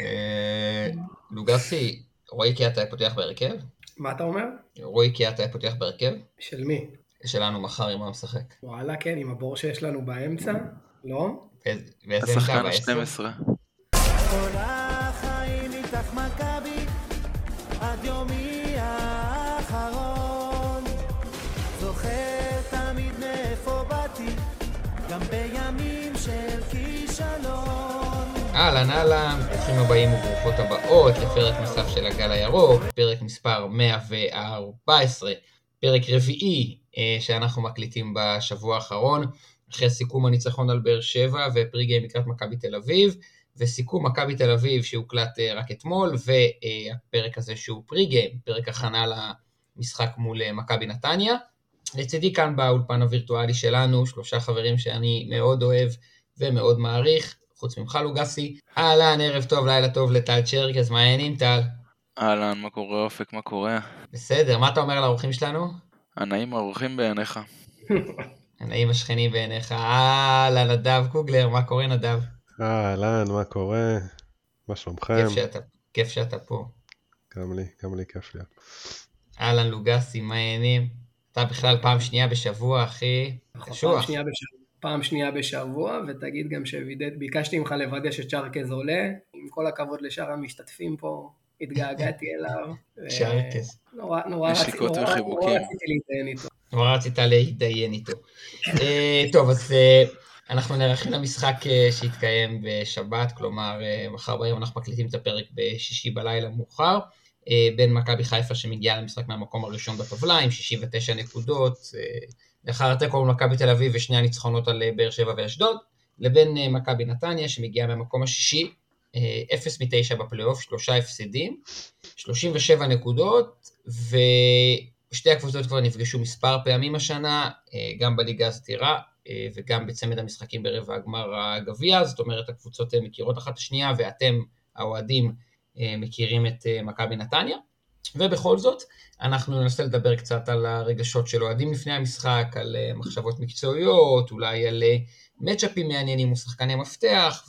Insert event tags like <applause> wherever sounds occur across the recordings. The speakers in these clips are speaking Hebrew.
אה, לוגסי, רועי קיאט היה פותח בהרכב? מה אתה אומר? רועי קיאט היה פותח בהרכב? של מי? שלנו מחר עם מה משחק. וואלה, כן, עם הבור שיש לנו באמצע? לא? השחקן עמדה? בעשר? ה-12. כל החיים איתך מכבי, עד יומי האחרון. זוכר תמיד מאיפה באתי, גם בימים של כישלון. אהלן אהלן, ברוכים הבאים וברוכות הבאות לפרק נוסף של הגל הירוק, פרק מספר 114, פרק רביעי אה, שאנחנו מקליטים בשבוע האחרון, אחרי סיכום הניצחון על באר שבע ופרי גיים לקראת מכבי תל אביב, וסיכום מכבי תל אביב שהוקלט אה, רק אתמול, והפרק הזה שהוא פרי גיים, פרק הכנה למשחק מול אה, מכבי נתניה. לצידי כאן באולפן הווירטואלי שלנו, שלושה חברים שאני מאוד אוהב ומאוד מעריך, חוץ ממך לוגסי. אהלן, ערב טוב, לילה טוב לטל צ'רקס, מה העניינים טל? אהלן, מה קורה אופק, מה קורה? בסדר, מה אתה אומר לאורחים שלנו? הנאים האורחים בעיניך. <laughs> הנאים השכנים בעיניך. אהלן, נדב קוגלר, מה קורה נדב? אהלן, מה קורה? מה שלומכם? כיף שאתה, כיף שאתה פה. גם לי, גם לי כיף להיות. אהלן לוגסי, מה העניינים? אתה בכלל פעם שנייה בשבוע, אחי. נכון, פעם קשוח. שנייה בשבוע. פעם שנייה בשבוע, ותגיד גם שווידאת, ביקשתי ממך לוודא שצ'רקז עולה, עם כל הכבוד לשאר המשתתפים פה, התגעגעתי <laughs> אליו. צ'רקז. נורא, נורא, רצי- נשיקות נורא, וחיבוקים. נורא רציתי להתדיין איתו. נורא רצית להתדיין איתו. אה, טוב, אז אה, אנחנו נערכים למשחק אה, שיתקיים בשבת, כלומר, מחר בערב אנחנו מקליטים את הפרק בשישי בלילה מאוחר, בין מכבי חיפה שמגיעה למשחק מהמקום הראשון בטבלה עם 69 נקודות, לאחר התיקו מול מכבי תל אביב ושני הניצחונות על אה, באר שבע ואשדוד, לבין אה, מכבי נתניה שמגיעה מהמקום השישי, אה, 0 מ-9 בפלייאוף, שלושה הפסדים, 37 נקודות, ושתי הקבוצות כבר נפגשו מספר פעמים השנה, אה, גם בליגה הסדירה אה, וגם בצמד המשחקים ברבע הגמר הגביע, זאת אומרת הקבוצות אה, מכירות אחת את השנייה ואתם האוהדים אה, מכירים את אה, מכבי נתניה. ובכל זאת, אנחנו ננסה לדבר קצת על הרגשות של אוהדים לפני המשחק, על אה, מחשבות מקצועיות, אולי על אה, מצ'אפים מעניינים ושחקני מפתח,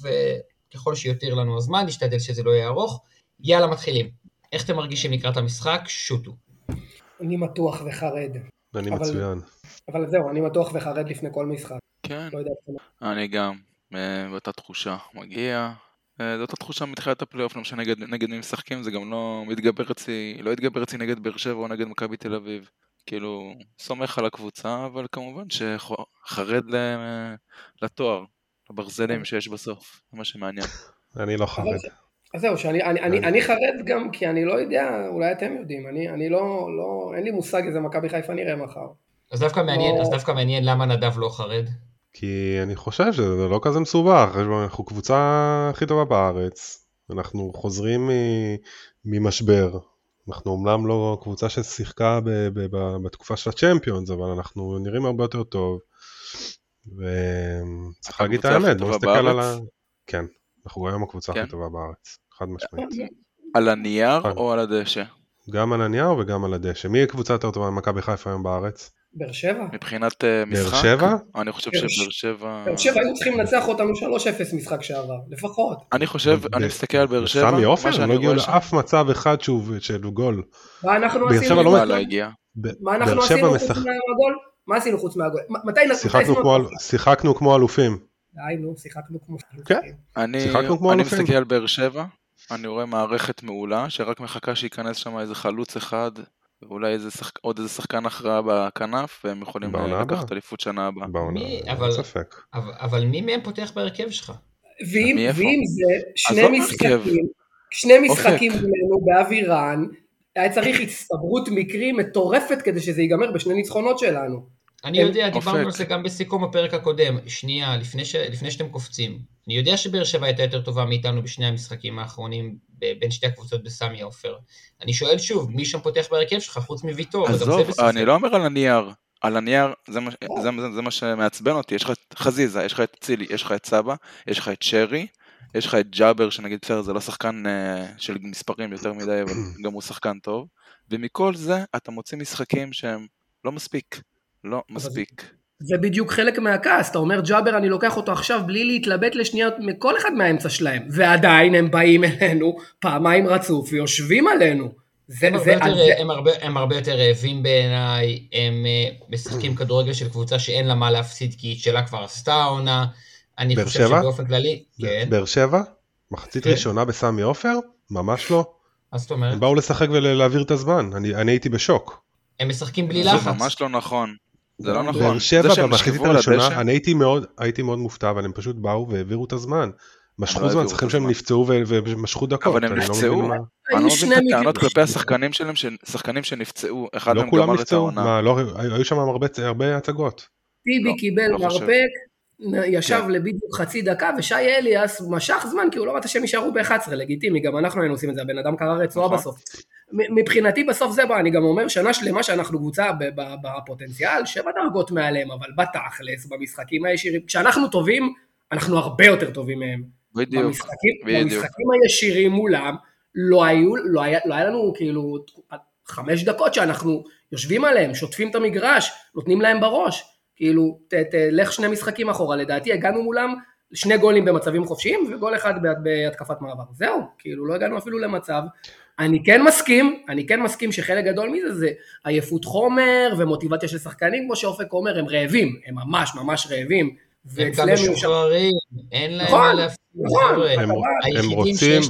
וככל שיותיר לנו הזמן, נשתדל שזה לא יהיה ארוך. יאללה, מתחילים. איך אתם מרגישים לקראת המשחק? שוטו. אני מתוח וחרד. אני אבל- מצוין. אבל זהו, אני מתוח וחרד לפני כל משחק. כן, לא יודע. אני גם, אה, באותה תחושה. מגיע, זאת התחושה מתחילת הפלייאוף, לא משנה נגד, נגד מי משחקים, זה גם לא מתגבר אצלי, לא התגבר אצלי נגד באר שבע או נגד מכבי תל אביב. כאילו, סומך על הקבוצה, אבל כמובן שחרד ל- לתואר, לברזלים שיש בסוף, זה מה שמעניין. אני לא חרד. אז זהו, שאני אני, אני, אני- אני חרד גם כי אני לא יודע, אולי אתם יודעים, אני, אני לא, לא, אין לי מושג איזה מכבי חיפה נראה מחר. אז דווקא מעניין, לא. אז דווקא מעניין למה נדב לא חרד. כי אני חושב שזה לא כזה מסובך, אנחנו קבוצה הכי טובה בארץ, אנחנו חוזרים ממשבר. אנחנו אומנם לא קבוצה ששיחקה ב- ב- ב- בתקופה של הצ'מפיונס, אבל אנחנו נראים הרבה יותר טוב. וצריך להגיד את האמת, בוא נסתכל על ה... כן, אנחנו היום הקבוצה כן. הכי טובה בארץ, חד משמעית. על הנייר נכון. או על הדשא? גם על הנייר וגם על הדשא. מי הקבוצה יותר טובה ממכבי חיפה היום בארץ? באר שבע? מבחינת אה, באר משחק, שבע? אני חושב באר שבאר שבע... באר שבע היו צריכים לנצח אותנו 3-0 משחק שעבר, לפחות. אני חושב, אני מסתכל על באר שבע, סמי עופר, הם לא הגיעו לאף מצב אחד שהוא של גול. מה אנחנו באר עשינו? שבע לא מה לא מה אנחנו באר עשינו חוץ מהגול? מה עשינו חוץ מהגול? מתי מתי שיחקנו כמו אלופים. די נו, שיחקנו כמו... כן. אני, שיחקנו כמו אני אלופים. מסתכל על באר שבע, אני רואה מערכת מעולה, שרק מחכה שייכנס שם איזה חלוץ אחד, ואולי איזה שחק... עוד איזה שחקן הכרעה בכנף, והם יכולים. לקחת אליפות שנה הבאה. בעונה, מי- אין אבל- ספק. אבל, אבל מי מהם פותח בהרכב שלך? ואם? ואם זה שני עזוב משחקים, הרכב. שני משחקים. מולנו באווירן, היה צריך הצטברות מקרים מטורפת כדי שזה ייגמר בשני ניצחונות שלנו. אני יודע, דיברנו. על זה גם בסיכום הפרק הקודם. שנייה, לפני, ש... לפני שאתם קופצים. אני יודע שבאר שבע הייתה יותר טובה מאיתנו בשני המשחקים האחרונים בין שתי הקבוצות בסמי עופר. אני שואל שוב, מי שם פותח בהרכב שלך חוץ מוויטור? עזוב. אני לא אומר על הנייר, על הנייר, זה מה, זה, זה, זה מה שמעצבן אותי, יש לך את חזיזה, יש לך את צילי, יש לך את סבא, יש לך את שרי, יש לך את ג'אבר, שנגיד בסדר, זה לא שחקן אה, של מספרים יותר מדי, אבל גם הוא שחקן טוב, ומכל זה אתה מוציא משחקים שהם לא מספיק, לא מספיק. זה בדיוק חלק מהכעס, אתה אומר ג'אבר אני לוקח אותו עכשיו בלי להתלבט לשנייה מכל אחד מהאמצע שלהם, ועדיין הם באים אלינו פעמיים רצוף ויושבים עלינו. זה, הם, זה, הרבה יותר, זה, הם, הרבה, הם הרבה יותר רעבים בעיניי, הם אה, משחקים כדורגל של קבוצה שאין לה מה להפסיד כי היא שלה כבר עשתה עונה. אני חושב שבע? שבאופן כללי, כן, באר שבע? מחצית כן. ראשונה בסמי עופר? ממש לא. מה זאת אומרת? הם באו לשחק ולהעביר את הזמן, אני אני הייתי בשוק. הם משחקים בלי זה לחץ. ממש לא נכון. זה לא נכון. באר שבע שהם במחצית הראשונה, אני הייתי מאוד, הייתי מאוד מופתע, אבל הם פשוט באו והעבירו את הזמן. משכו לא זמן, שלהם הזמן. נפצעו ומשכו דקות. אבל הם לא נפצעו? אני לא מבין את הטענות. כלפי השחקנים שלהם, שחקנים שנפצעו, אחד לא מהם כולם גמר את נפצעו, העונה. לא- היו שם הרבה- הצגות. טיבי לא, קיבל לא. מרפק, ישב כן. לבדיוק חצי דקה, ושי אליאס משך זמן כי הוא לא רצה שהם יישארו ב-11, לגיטימי, גם אנחנו היינו עושים את זה, הבן אדם קרא רצועה נכון. בסוף. מבחינתי בסוף זה בא, אני גם אומר שנה שלמה שאנחנו קבוצה בפוטנציאל, שבע דרגות מעליהם, אבל בתכלס, במשחקים הישירים, כשאנחנו טובים, אנחנו הרבה יותר טובים מהם. בדיוק, במשחקים, בדיוק. במשחקים הישירים מולם, לא, היו, לא, היה, לא היה לנו כאילו חמש דקות שאנחנו יושבים עליהם, שוטפים את המגרש, נותנים להם בראש. כאילו, ת, תלך שני משחקים אחורה, לדעתי הגענו מולם שני גולים במצבים חופשיים וגול אחד בה- בהתקפת מעבר. זהו, כאילו לא הגענו אפילו למצב. אני כן מסכים, אני כן מסכים שחלק גדול מזה זה עייפות חומר ומוטיבציה של שחקנים, כמו שאופק אומר, הם רעבים, הם ממש ממש רעבים. הם גם משוחררים, אין להם נכון, מה להפסיד. נכון, הם- רוצים,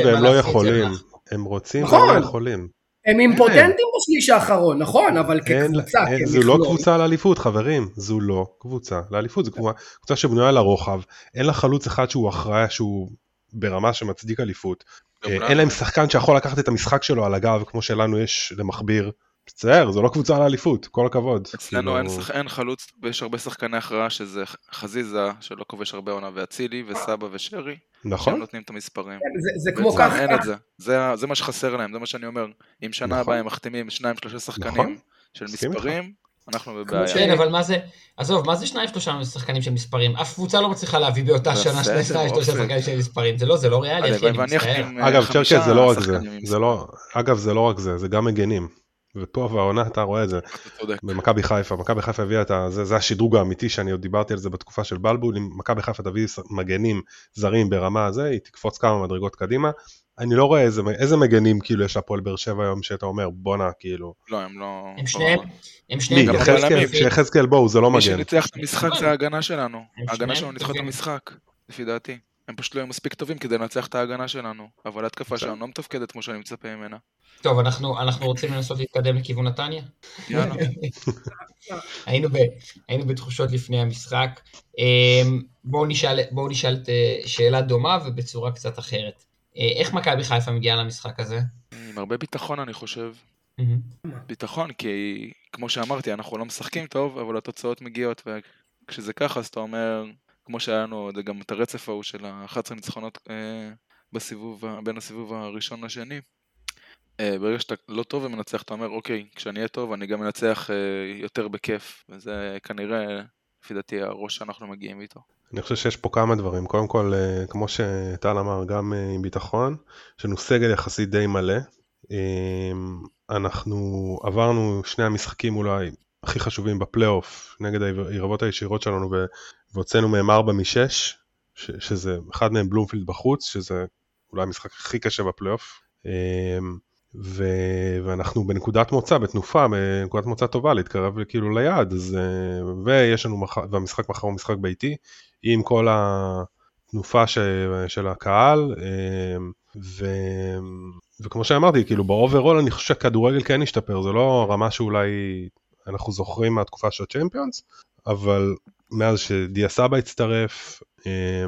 הם והם מה לא יכולים. הם רוצים נכון. והם לא יכולים. הם אימפוטנטים בשליש האחרון, נכון, אבל כקבוצה, אין- זו לא כמכלול. קבוצה לאליפות חברים, זו לא קבוצה לאליפות, זו קבוצה- שבנויה לרוחב, אין לה חלוץ אחד שהוא אחראי שהוא ברמה שמצדיק אליפות. אין להם שחקן שיכול לקחת את המשחק שלו על הגב כמו שלנו יש למכביר, מצטער, זו לא קבוצה לאליפות, כל הכבוד. אצלנו אין, כאילו, שח... אין חלוץ, ויש הרבה שחקני הכרעה שזה חזיזה, שלא כובש הרבה עונה, ואצילי, וסבא ושרי, שהם נכון, נותנים את המספרים. זה, זה כמו כך, אין את זה. זה, זה מה שחסר להם, זה מה שאני אומר. אם שנה נכון. הבאה הם מחתימים שניים שלושה שחקנים נכון. של. מספרים, אנחנו בבעיה. כן, אבל מה זה, עזוב, מה זה שניים שלושה שחקנים של מספרים? אף קבוצה לא מצליחה להביא באותה שנה שני שניים שלושה. שחקנים של מספרים, זה לא, זה לא ריאלי, אחי, אני מצטער. אה, אגב צ'רקס זה לא רק זה, זה לא, אגב זה לא רק זה, זה גם מגנים, ופה והעונה אתה רואה את זה. במכבי חיפה, מכבי חיפה הביאה את ה... זה, זה השדרוג האמיתי שאני עוד דיברתי על זה בתקופה של בלבול, אם מכבי חיפה תביא מגנים זרים ברמה הזה, היא תקפוץ כמה מדרגות קדימה. אני לא רואה איזה, איזה מגנים כאילו יש להפועל באר שבע היום שאתה אומר בואנה כאילו, לא, הם לא... הם שניהם, לא- הם מי, שניהם גם טובים. יחזקאל, בלמים. שיחזקאל בואו זה לא מי מגן. שניצח את המשחק נכון. זה ההגנה שלנו. ההגנה שלנו ניצחה את. המשחק, לפי דעתי. הם פשוט לא היו מספיק טובים כדי לנצח את ההגנה שלנו. אבל ההתקפה בסדר. שלנו לא מתפקדת כמו שאני מצפה ממנה. טוב, אנחנו אנחנו רוצים לנסות להתקדם לכיוון נתניה? יאללה. <laughs> היינו, ב, היינו בתחושות לפני המשחק. אמ, בואו נשאל, בואו נשאל את, אה, שאלה דומה ובצורה קצת אחרת. אה, איך מכבי חיפה מגיעה למשחק הזה? עם הרבה ביטחון אני חושב. ביטחון, כי כמו שאמרתי, אנחנו לא משחקים טוב, אבל התוצאות מגיעות, וכשזה ככה, אז אתה אומר, כמו שהיה לנו זה גם את הרצף ההוא של ה-11 ניצחונות אה, בסיבוב, בין הסיבוב הראשון לשני. אה, ברגע שאתה לא טוב ומנצח, אתה אומר, אוקיי, כשאני אהיה טוב, אני גם מנצח אה, יותר בכיף, וזה כנראה, לפי דעתי, הראש שאנחנו מגיעים איתו. אני חושב שיש פה כמה דברים, קודם כל אה, כמו שטל אמר גם אה, עם ביטחון, יש לנו סגל יחסית די מלא, אה, אנחנו עברנו שני המשחקים אולי הכי חשובים בפלייאוף נגד היריבות הישירות שלנו והוצאנו מהם 4 מ-6, שזה אחד מהם בלומפילד בחוץ, שזה אולי המשחק הכי קשה בפלייאוף. ו- ואנחנו בנקודת מוצא, בתנופה, בנקודת מוצא טובה להתקרב כאילו ליעד, אז, אה, ויש לנו, מח... והמשחק מחר הוא משחק ביתי, עם כל התנופה ש... של הקהל, אה, ו... וכמו שאמרתי, כאילו ב overall אני חושב שהכדורגל כן השתפר, זה לא הרמה שאולי אנחנו זוכרים מהתקופה של הצ'מפיונס, אבל מאז שדיה סבא הצטרף, אה,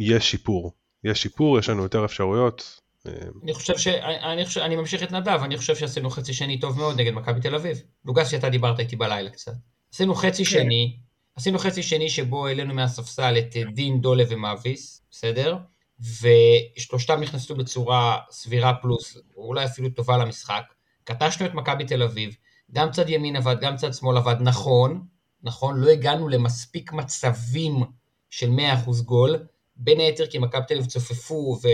יש שיפור, יש שיפור, יש לנו יותר אפשרויות. אני חושב ש... אני, חושב, אני ממשיך את נדב, אני חושב שעשינו חצי שני טוב מאוד נגד מכבי תל אביב. לוגס, שאתה דיברת איתי בלילה קצת. עשינו חצי כן. שני, עשינו חצי שני שבו העלינו מהספסל את אה, דין, דולה ומאביס, בסדר? ושלושתם נכנסו בצורה סבירה פלוס, או אולי אפילו טובה למשחק. קטשנו את מכבי תל אביב, גם צד ימין עבד, גם צד שמאל עבד, נכון, נכון, לא הגענו למספיק מצבים של 100% גול, בין היתר כי מכבי תל אביב צופפו ו...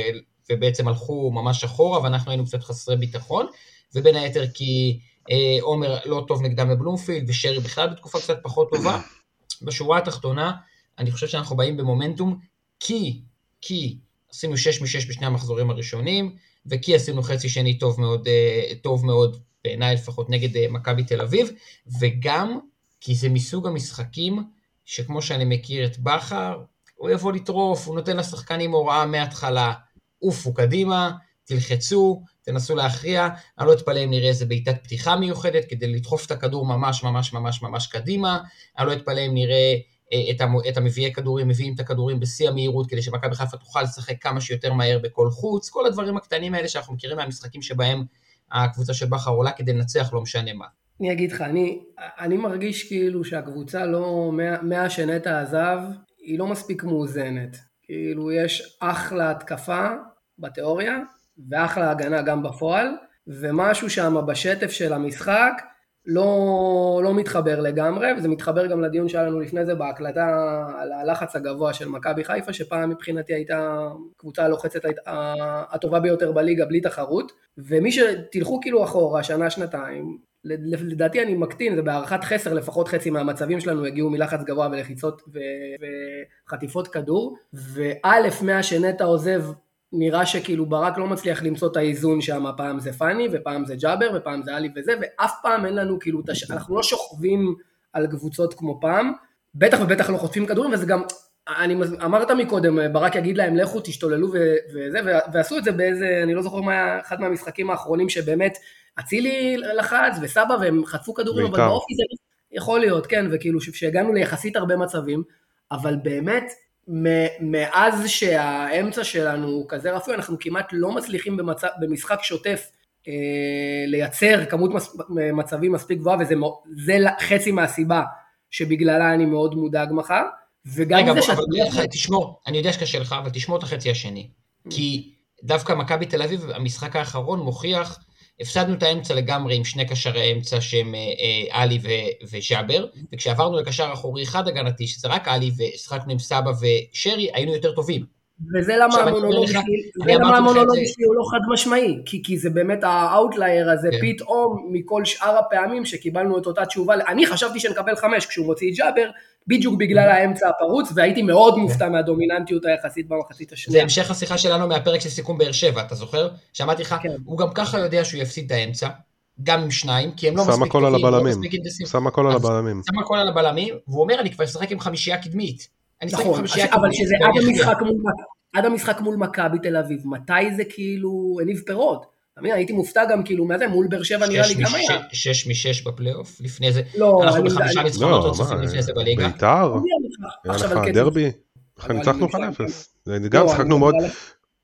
ובעצם הלכו ממש אחורה, ואנחנו היינו קצת חסרי ביטחון, ובין היתר כי אה, עומר לא טוב נגדם בבלומפילד, ושרי בכלל בתקופה קצת פחות טובה. <clears throat> בשורה התחתונה, אני חושב שאנחנו באים במומנטום, כי, כי עשינו 6 מ-6 בשני המחזורים הראשונים, וכי עשינו חצי שני טוב מאוד, אה, טוב מאוד בעיניי לפחות נגד אה, מכבי תל אביב, וגם כי זה מסוג המשחקים שכמו שאני מכיר את בכר, הוא יבוא לטרוף, הוא נותן לשחקנים הוראה מההתחלה, עופו קדימה, תלחצו, תנסו להכריע, אני לא אתפלא אם נראה איזה בעיטת פתיחה מיוחדת כדי לדחוף את הכדור ממש ממש ממש ממש קדימה, אני לא אתפלא אם נראה אה, את, המ, את המביאי כדורים, מביאים את הכדורים בשיא המהירות כדי שמכבי חיפה תוכל לשחק כמה שיותר מהר בכל חוץ, כל הדברים הקטנים האלה שאנחנו מכירים מהמשחקים שבהם הקבוצה של בכר עולה כדי לנצח לא משנה מה. אני אגיד לך, אני, אני מרגיש כאילו שהקבוצה לא, מאז שנטע עזב, היא לא מספיק מאוזנת. כאילו יש אחלה התקפה בתיאוריה, ואחלה הגנה גם בפועל, ומשהו שם בשטף של המשחק לא, לא מתחבר לגמרי, וזה מתחבר גם לדיון שהיה לנו לפני זה בהקלטה על הלחץ הגבוה של מכבי חיפה, שפעם מבחינתי הייתה קבוצה הלוחצת הטובה ביותר בליגה בלי תחרות, ומי שתלכו כאילו אחורה, שנה, שנתיים, לדעתי אני מקטין, זה בהערכת חסר, לפחות חצי מהמצבים שלנו הגיעו מלחץ גבוה ולחיצות וחטיפות כדור, וא', מאז שנטע עוזב נראה שכאילו ברק לא מצליח למצוא את האיזון שם, פעם זה פאני ופעם זה ג'אבר ופעם זה עלי וזה, ואף פעם אין לנו כאילו, תש... אנחנו לא שוכבים על קבוצות כמו פעם, בטח ובטח לא חוטפים כדורים, וזה גם, אני אמרת מקודם, ברק יגיד להם לכו תשתוללו וזה, ועשו את זה באיזה, אני לא זוכר מה היה אחד מהמשחקים האחרונים שבאמת אצילי לחץ וסבא והם חטפו כדורים, אבל באופי זה יכול להיות, כן, וכאילו שהגענו ליחסית הרבה מצבים, אבל באמת מאז שהאמצע שלנו הוא כזה רפוי, אנחנו כמעט לא מצליחים במצב, במשחק שוטף אה, לייצר כמות מס, מצבים מספיק גבוהה, וזה חצי מהסיבה שבגללה אני מאוד מודאג מחר. וגם רגע, זה ש... אבל לך, תשמור, אני יודע שקשה לך, אבל תשמור את החצי השני. כי דווקא מכבי תל אביב, המשחק האחרון מוכיח הפסדנו את האמצע לגמרי עם שני קשרי אמצע שהם אה, אה, עלי וג'אבר, וכשעברנו לקשר אחורי אחד הגנתי, שזה רק עלי, ושחקנו עם סבא ושרי, היינו יותר טובים. וזה למה המונולוג שלי הוא לא חד משמעי, כי, כי זה באמת ה outlier הזה, כן. פתאום מכל שאר הפעמים שקיבלנו את אותה תשובה, אני חשבתי שנקבל חמש כשהוא מוציא את ג'אבר, בדיוק בגלל האמצע הפרוץ, והייתי מאוד מופתע מהדומיננטיות היחסית במחצית השנייה. זה המשך השיחה שלנו מהפרק של סיכום באר שבע, אתה זוכר? שאמרתי לך, כן. הוא גם ככה יודע שהוא יפסיד את האמצע, גם עם שניים, כי הם לא מספיק טובים, לא מספיק אינטנסיביים. שם הכל על הבלמים. שם הכל על הבלמים, והוא אומר, אני כבר אשחק עם חמישייה קדמית. נכון, אבל שזה עד המשחק מול מכבי תל אביב, מתי זה כאילו הניב פירות? הייתי מופתע גם כאילו מה זה, מול באר שבע נראה לי גם היה. שש משש בפלייאוף, לפני זה, לא, אנחנו בחמישה ניצחונות רצופים לפני זה בליגה. בית"ר, היה לך דרבי, ניצחנו 1-0. גם שחקנו מאוד...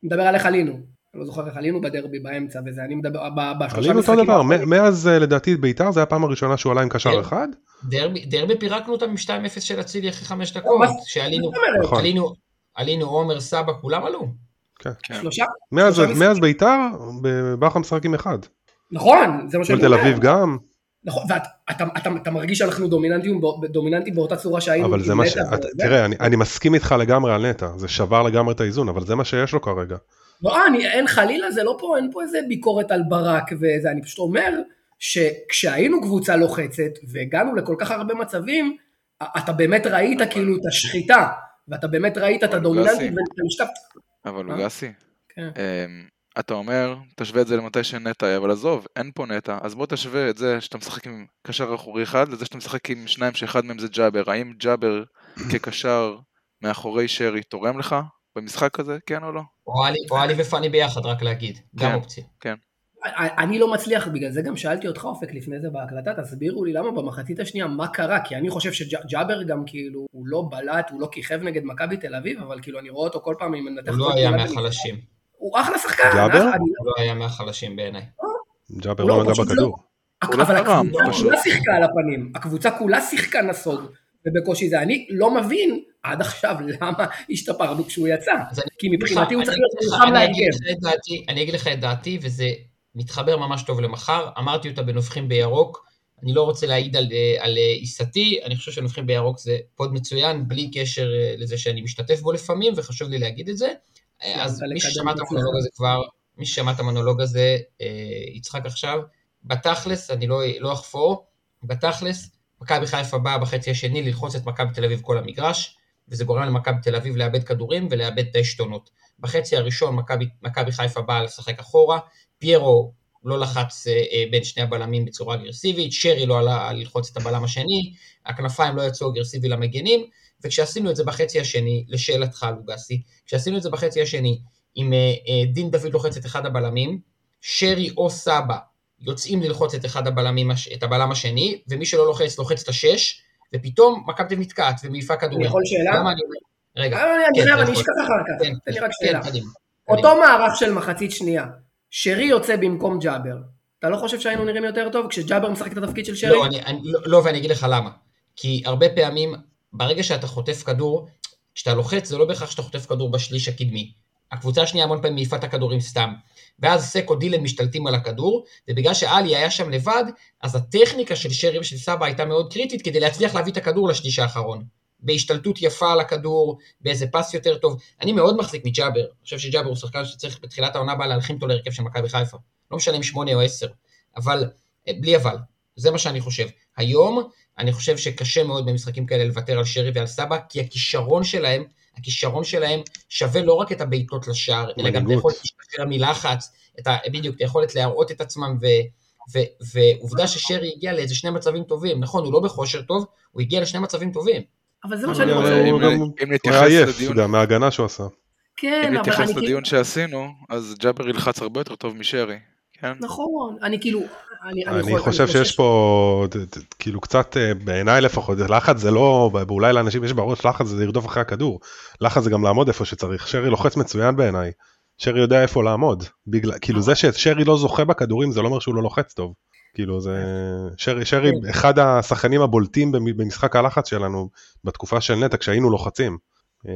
מדבר על איך עלינו. אני לא זוכר איך עלינו בדרבי באמצע וזה, אני מדבר בשלושה משחקים. עלינו אותו דבר, מאז לדעתי בית"ר זה היה הפעם הראשונה שהוא עלה עם קשר אחד. דרבי פירקנו אותם עם 2-0 של אצילי אחרי חמש דקות, שעלינו, עלינו עומר סבא, כולם עלו. כן. כן. שלושה? מאז, ביתר, בכר משחק עם אחד. נכון, זה מה שאני אומר. בתל אביב גם. נכון, ואתה אתה, אתה, אתה מרגיש שאנחנו דומיננטים, דומיננטים באותה צורה שהיינו אבל זה מה ש... תראה, אני, אני מסכים איתך לגמרי על נטע, זה שבר לגמרי את האיזון, אבל זה מה שיש לו כרגע. לא, אני, אין חלילה, זה לא פה, אין פה איזה ביקורת על ברק וזה, אני פשוט אומר שכשהיינו קבוצה לוחצת והגענו לכל כך הרבה מצבים, אתה באמת ראית כאילו את השחיטה, ואתה באמת ראית את הדומיננטית ואת המשקף. אבל לוגסי, כן. אמ, אתה אומר, תשווה את זה למתי שנטע היה, אבל עזוב, אין פה נטע, אז בוא תשווה את זה שאתה משחק עם קשר אחורי אחד, לזה שאתה משחק עם שניים שאחד מהם זה ג'אבר. האם ג'אבר <clears throat> כקשר מאחורי שרי תורם לך במשחק הזה, כן או לא? או עלי ופאני ביחד, רק להגיד, גם כן, אופציה. כן. אני לא מצליח, בגלל זה גם שאלתי אותך אופק לפני זה בהקלטה, תסבירו לי למה במחצית השנייה, מה קרה, כי אני חושב שג'אבר גם כאילו, הוא לא בלט, הוא לא כיכב נגד מכבי תל אביב, אבל כאילו אני רואה אותו כל פעם, אני מנתח... הוא לא היה מהחלשים. הוא אחלה שחקן. ג'אבר? הוא לא היה מהחלשים בעיניי. ג'אבר לא נגע בכדור. אבל הקבוצה כולה שיחקה על הפנים, הקבוצה כולה שיחקה נסוג, ובקושי זה. אני לא מבין עד עכשיו למה השתפרנו כשהוא יצא, כי מבחינתי הוא צריך להיות מלחם להרכב. אני אגיד לך את דעתי, וזה מתחבר ממש טוב למחר, אמרתי אותה בנובחים בירוק, אני לא רוצה להעיד על, על עיסתי, אני חושב שנובחים בירוק זה פוד מצוין, בלי קשר אה, לזה שאני משתתף בו לפעמים, וחשוב לי להגיד את זה. אז מי ששמע את המונולוג הזה כבר, מי ששמע את המונולוג הזה, אה, יצחק עכשיו, בתכלס, אני לא, לא אחפור, בתכלס, מכבי חיפה באה בחצי השני ללחוץ את מכבי תל אביב כל המגרש, וזה גורם למכבי תל אביב לאבד כדורים ולאבד את העשתונות. בחצי הראשון מכבי- חיפה באה לשחק אחורה, פיירו לא לחץ אה, אה, בין שני הבלמים בצורה אגרסיבית, שרי לא עלה ללחוץ את הבלם השני, הכנפיים לא יצאו אגרסיבי למגנים, וכשעשינו את זה בחצי השני, לשאלתך לוגסי, כשעשינו את זה בחצי השני, עם אה, דין דוד לוחץ את אחד הבלמים, שרי או סבא יוצאים ללחוץ את אחד הבלמים, את הבלם השני, ומי שלא לוחץ, לוחץ את השש, ופתאום מכבי תל אביב נתקעת ומעיפה כדורים. יכול שאלה? למה אני אומר? רגע, אה, אני כן, אתה אני. אשכח אחר כך. כן, תן לי רק כן, שאלה. אותו מערך של מחצית שנייה, שרי יוצא במקום ג'אבר. אתה לא חושב שהיינו נראים יותר טוב כשג'אבר משחק את התפקיד של שרי? לא, אני, אני, לא, לא, ואני אגיד לך למה. כי הרבה פעמים, ברגע שאתה חוטף כדור, כשאתה לוחץ, זה לא בהכרח שאתה חוטף כדור בשליש הקדמי. הקבוצה השנייה המון פעמים מעיפה את הכדורים סתם. ואז סק או דילן משתלטים על הכדור, ובגלל שאלי היה שם לבד, אז הטכניקה של שרי ושל סבא הייתה מאוד קריטית כדי להצליח להביא את הכדור לשליש האחרון. בהשתלטות יפה על הכדור, באיזה פס יותר טוב. אני מאוד מחזיק מג'אבר. אני חושב שג'אבר הוא שחקן שצריך בתחילת העונה הבאה להלחים אותו להרכב של מכבי חיפה. לא משנה אם שמונה או עשר. אבל, אה, בלי אבל. זה מה שאני חושב. היום, אני חושב שקשה מאוד במשחקים כאלה לוותר על שרי ועל סבא, כי הכישרון שלהם, הכישרון שלהם שווה לא רק את הבעיטות לשער, אלא גם את. היכולת להשתחרר מלחץ, את ה, בדיוק, את היכולת להראות את עצמם, ו, ו, ועובדה ששרי הגיע לאיזה שני מצבים טובים, נכון, הוא לא בכושר טוב, הוא הגיע לשני מצבים טובים. אבל זה מה שאני הוא רוצה... גם- אם- אם הוא נתייחס היה עייף לדיון- גם מההגנה שהוא עשה. כן, אם אבל נתייחס אני כאילו... לדיון שעשינו, אז ג'אבר ילחץ הרבה יותר טוב משרי, כן? נכון, אני כאילו... אני, חושב שיש פה, כאילו קצת, אה, בעיניי לפחות, לחץ זה לא, ואולי לאנשים יש בראש לחץ זה לרדוף אחרי הכדור. לחץ זה גם לעמוד איפה שצריך. שרי לוחץ מצוין בעיניי. שרי יודע איפה לעמוד. בגלל, כאילו זה ששרי לא זוכה בכדורים זה לא אומר שהוא לא לוחץ טוב. כאילו זה, שרי, שרי אחד השחקנים הבולטים במ- במשחק הלחץ שלנו בתקופה של נטע כשהיינו לוחצים. אה,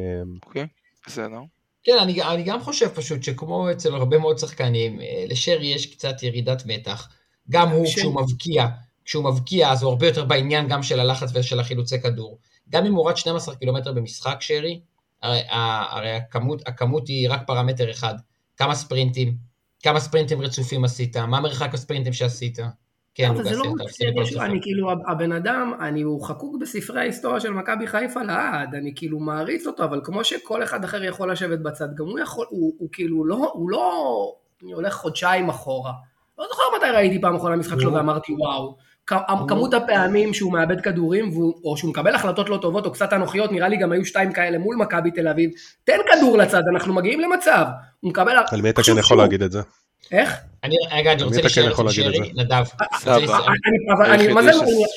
אוקיי, בסדר. כן, אני, אני גם חושב פשוט שכמו אצל הרבה מאוד שחקנים, אה, לשרי יש קצת ירידת מתח. גם הוא, ש- כשהוא מבקיע, כשהוא מבקיע, אז הוא הרבה יותר בעניין גם של הלחץ ושל החילוצי כדור. גם אם הוא רץ 12 קילומטר במשחק, שרי, הרי, הרי הכמות, הכמות היא רק פרמטר אחד. כמה ספרינטים, כמה ספרינטים רצופים עשית, מה מרחק הספרינטים שעשית. כן, אבל זה לא אתה מצחיק, עושה לי יש- כל אני כאילו, הבן אדם, אני, הוא חקוק בספרי ההיסטוריה של מכבי חיפה לעד, אני כאילו מעריץ אותו, אבל כמו שכל אחד אחר יכול לשבת בצד, גם הוא יכול, הוא, הוא כאילו לא, הוא לא, אני הולך חודשיים אחורה. לא זוכר מתי ראיתי פעם אחרונה משחק שלו ואמרתי וואו. כמות הפעמים שהוא מאבד כדורים, או שהוא מקבל החלטות לא טובות או קצת אנוכיות, נראה לי גם היו שתיים כאלה מול מכבי תל אביב, תן כדור לצד, אנחנו מגיעים למצב. הוא מקבל... על מי אתה כן יכול להגיד את זה? איך? אני, רגע, אני רוצה כן להישאר את שרי, נדב. אני- אבל אני, מה זה,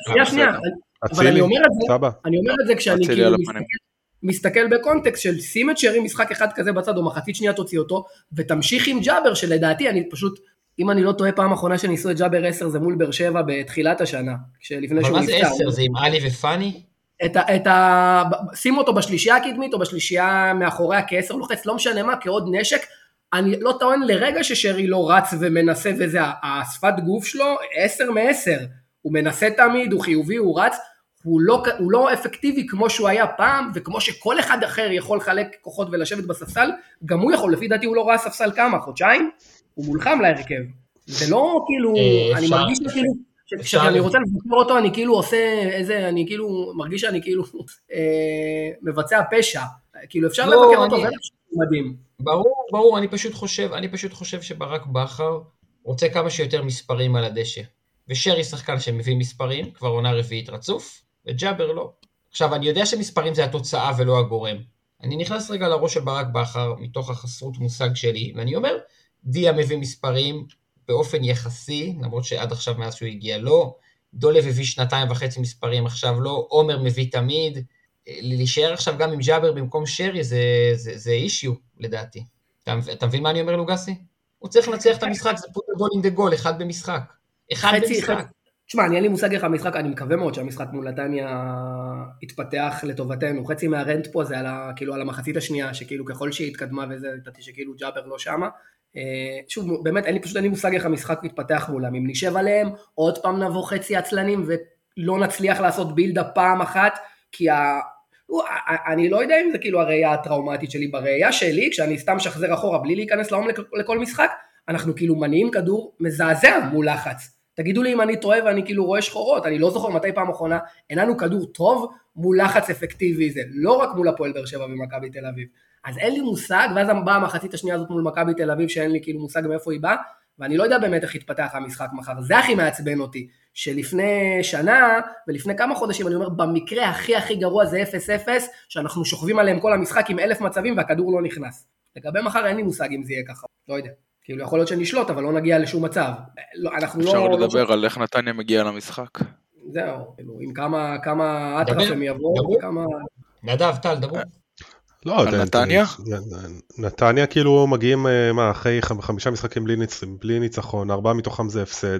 שנייה, שנייה. אבל אני? אומר את זה? אני אומר את זה כשאני כאילו. מסתכל בקונטקסט של שים את שרי משחק אחד כזה בצד או מחצית שנייה תוציא אותו ותמשיך עם ג'אבר שלדעתי אני פשוט אם אני לא טועה פעם אחרונה שניסו את ג'אבר 10 זה מול באר שבע בתחילת השנה כשלפני אבל שהוא מה זה נפצע. עשר? זה עם עלי ופאני? את ה, את ה, שים אותו בשלישייה הקדמית או בשלישייה מאחוריה כעשר לוחץ לא משנה מה כעוד נשק אני לא טוען לרגע ששרי לא רץ ומנסה וזה השפת גוף שלו עשר מעשר הוא מנסה תמיד הוא חיובי הוא רץ הוא לא, הוא לא אפקטיבי כמו שהוא היה פעם, וכמו שכל אחד אחר יכול לחלק כוחות ולשבת בספסל, גם הוא יכול, לפי דעתי הוא לא ראה ספסל כמה, חודשיים? הוא מולחם להרכב. זה לא כאילו, אה, אני מרגיש כאילו, כשאני רוצה לבקר אותו, אני כאילו עושה איזה, אני כאילו, מרגיש שאני כאילו <laughs> אה, מבצע פשע. כאילו אפשר לא, לבקר אותו, זה מדהים. ברור, ברור, אני פשוט חושב, אני פשוט חושב שברק בכר רוצה כמה שיותר מספרים על הדשא. ושרי שחקן שמביא מספרים, כבר עונה רביעית רצוף, וג'אבר לא. עכשיו, אני יודע שמספרים זה התוצאה ולא הגורם. אני נכנס רגע לראש של ברק בכר, מתוך החסרות מושג שלי, ואני אומר, דיה מביא מספרים באופן יחסי, למרות שעד עכשיו מאז שהוא הגיע לא, דולב הביא שנתיים וחצי מספרים, עכשיו לא, עומר מביא תמיד, להישאר עכשיו גם עם ג'אבר במקום שרי זה, זה, זה אישיו לדעתי. אתה, אתה מבין מה אני אומר לוגסי? הוא צריך לנצח את המשחק, זה פוט גול אין דה גול, אחד במשחק. אחד חצי, במשחק. תשמע, אני אין לי מושג איך המשחק, אני מקווה מאוד שהמשחק מול נתניה יתפתח לטובתנו. חצי מהרנט פה זה על, ה, כאילו, על המחצית השנייה, שכאילו ככל שהיא התקדמה וזה, ידעתי שכאילו ג'אבר לא שמה. אה, שוב, באמת, אין לי פשוט אין לי מושג איך המשחק יתפתח מולם. אם נשב עליהם, עוד פעם נבוא חצי עצלנים ולא נצליח לעשות בילדה פעם אחת, כי ה... אני לא יודע אם זה כאילו הראייה הטראומטית שלי, בראייה שלי, כשאני סתם שחזר אחורה בלי להיכנס לעומק לכל משחק, אנחנו כאילו מניעים כדור מזעזע מול לחץ. תגידו לי אם אני טועה ואני כאילו רואה שחורות, אני לא זוכר מתי פעם אחרונה הנענו כדור טוב מול לחץ אפקטיבי זה, לא רק מול הפועל באר שבע ומכבי תל אביב. אז אין לי מושג, ואז באה המחצית השנייה הזאת מול מכבי תל אביב, שאין לי כאילו מושג מאיפה היא באה, ואני לא יודע באמת איך יתפתח המשחק מחר. זה הכי מעצבן אותי, שלפני שנה ולפני כמה חודשים, אני אומר, במקרה הכי הכי גרוע זה 0-0, שאנחנו שוכבים עליהם כל המשחק עם אלף מצבים והכדור לא נכנס. לגבי מחר אין לי מושג אם זה יהיה ככה, לא יודע. כאילו יכול להיות שנשלוט, אבל לא נגיע לשום מצב. לא, אנחנו לא... אפשר לא- לדבר על איך נתניה מגיע למשחק. זהו, כאילו, עם כמה, כמה אטרף הם יבואו. וכמה... נדב, טל, דברו. לא, על ת- נתניה? נתניה כאילו מגיעים, אה, מה, אחרי חמ- חמישה משחקים בלי ניצ- בלי ניצחון, ארבעה מתוכם זה הפסד.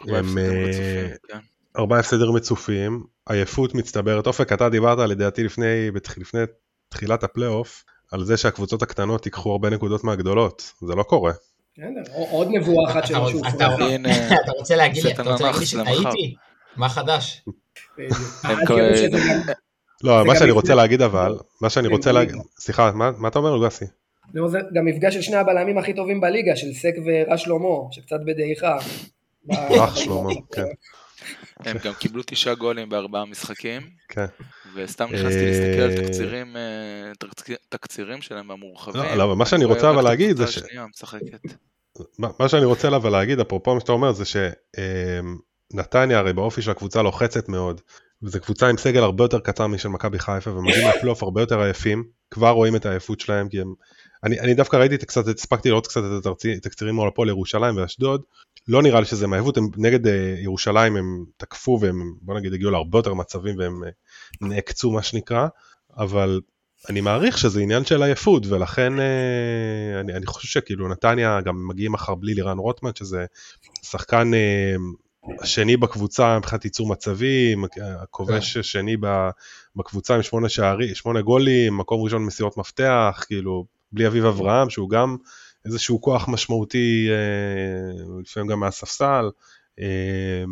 ארבעה הם, הפסדים אה, כן. ארבעה הפסדים רצופים, עייפות מצטברת. אופק, אתה דיברת לדעתי לפני, בתח- לפני תחילת הפלייאוף, על זה שהקבוצות הקטנות ייקחו הרבה נקודות מהגדולות. זה לא קורה. עוד נבואה אחת של אתה- שהוא אתה- אתה רוצה להגיד לי, אתה רוצה להגיד לי תנ"ך, זה מחר. שטעיתי? מה חדש? לא, מה שאני רוצה להגיד אבל, מה שאני רוצה להגיד. סליחה, מה אתה אומר לוגסי? זה גם מפגש של שני הבלמים הכי טובים בליגה, של סק ורז שלמה, שקצת בדעיכה. רך שלמה, כן. הם גם קיבלו תשעה גולים בארבעה משחקים, כן. וסתם נכנסתי להסתכל על אה, תקצירים, אה, תקציר- תקצירים שלהם המורחבים. לא, לא, אבל מה שאני רוצה אבל להגיד זה ש-. מה מה שאני רוצה אבל להגיד, אפרופו מה שאתה אומר, זה שנתניה הרי באופי של הקבוצה לוחצת מאוד, וזו קבוצה עם סגל הרבה יותר קטן משל מכבי חיפה, ומגיעים לפלייאוף הרבה יותר עייפים, כבר רואים את העייפות שלהם, כי הם... אני, אני דווקא ראיתי את קצת, הספקתי לראות קצת את התרצי- תקצירים מול הפועל ירושלים ואשדוד, לא נראה לי שזה מהעייפות, הם נגד אה, ירושלים הם תקפו והם, בוא נגיד, הגיעו להרבה יותר מצבים והם אה, נעקצו מה שנקרא, אבל אני מעריך שזה עניין של עייפות, ולכן אה, אני, אני חושב שכאילו נתניה גם מגיעים מחר בלי לירן רוטמן, שזה שחקן השני בקבוצה מבחינת ייצור מצבים, הכובש שני ב- בקבוצה עם שמונה שערים, שמונה גולים, מקום ראשון במסירות מפתח, כאילו, בלי אביב אברהם, שהוא גם איזשהו כוח משמעותי, אה, לפעמים גם מהספסל. אה,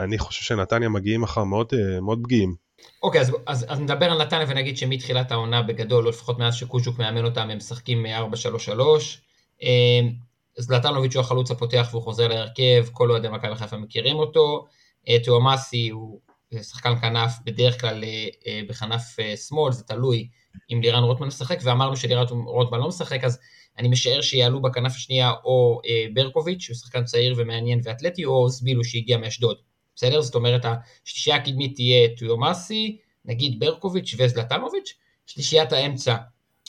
אני חושב שנתניה מגיעים מחר מאוד, אה, מאוד פגיעים. אוקיי, אז, אז, אז נדבר על נתניה ונגיד שמתחילת העונה בגדול, או לפחות מאז שקוז'וק מאמן אותם, הם משחקים 4-3-3. אה, זלטנוביץ' הוא החלוץ הפותח והוא חוזר להרכב, כל אוהדי מכבי חיפה מכירים אותו. אה, תאומאסי הוא שחקן כנף, בדרך כלל אה, אה, בכנף אה, שמאל, זה תלוי אם לירן רוטמן משחק, ואמרנו שלירן רוטמן לא משחק, אז אני משער שיעלו בכנף השנייה או אה, ברקוביץ', שהוא שחקן צעיר ומעניין ואתלטי, או זבילו שהגיע מאשדוד. בסדר? זאת אומרת, השלישייה הקדמית תהיה טויומאסי, נגיד ברקוביץ' וזלטנוביץ', שלישיית האמצע, אה,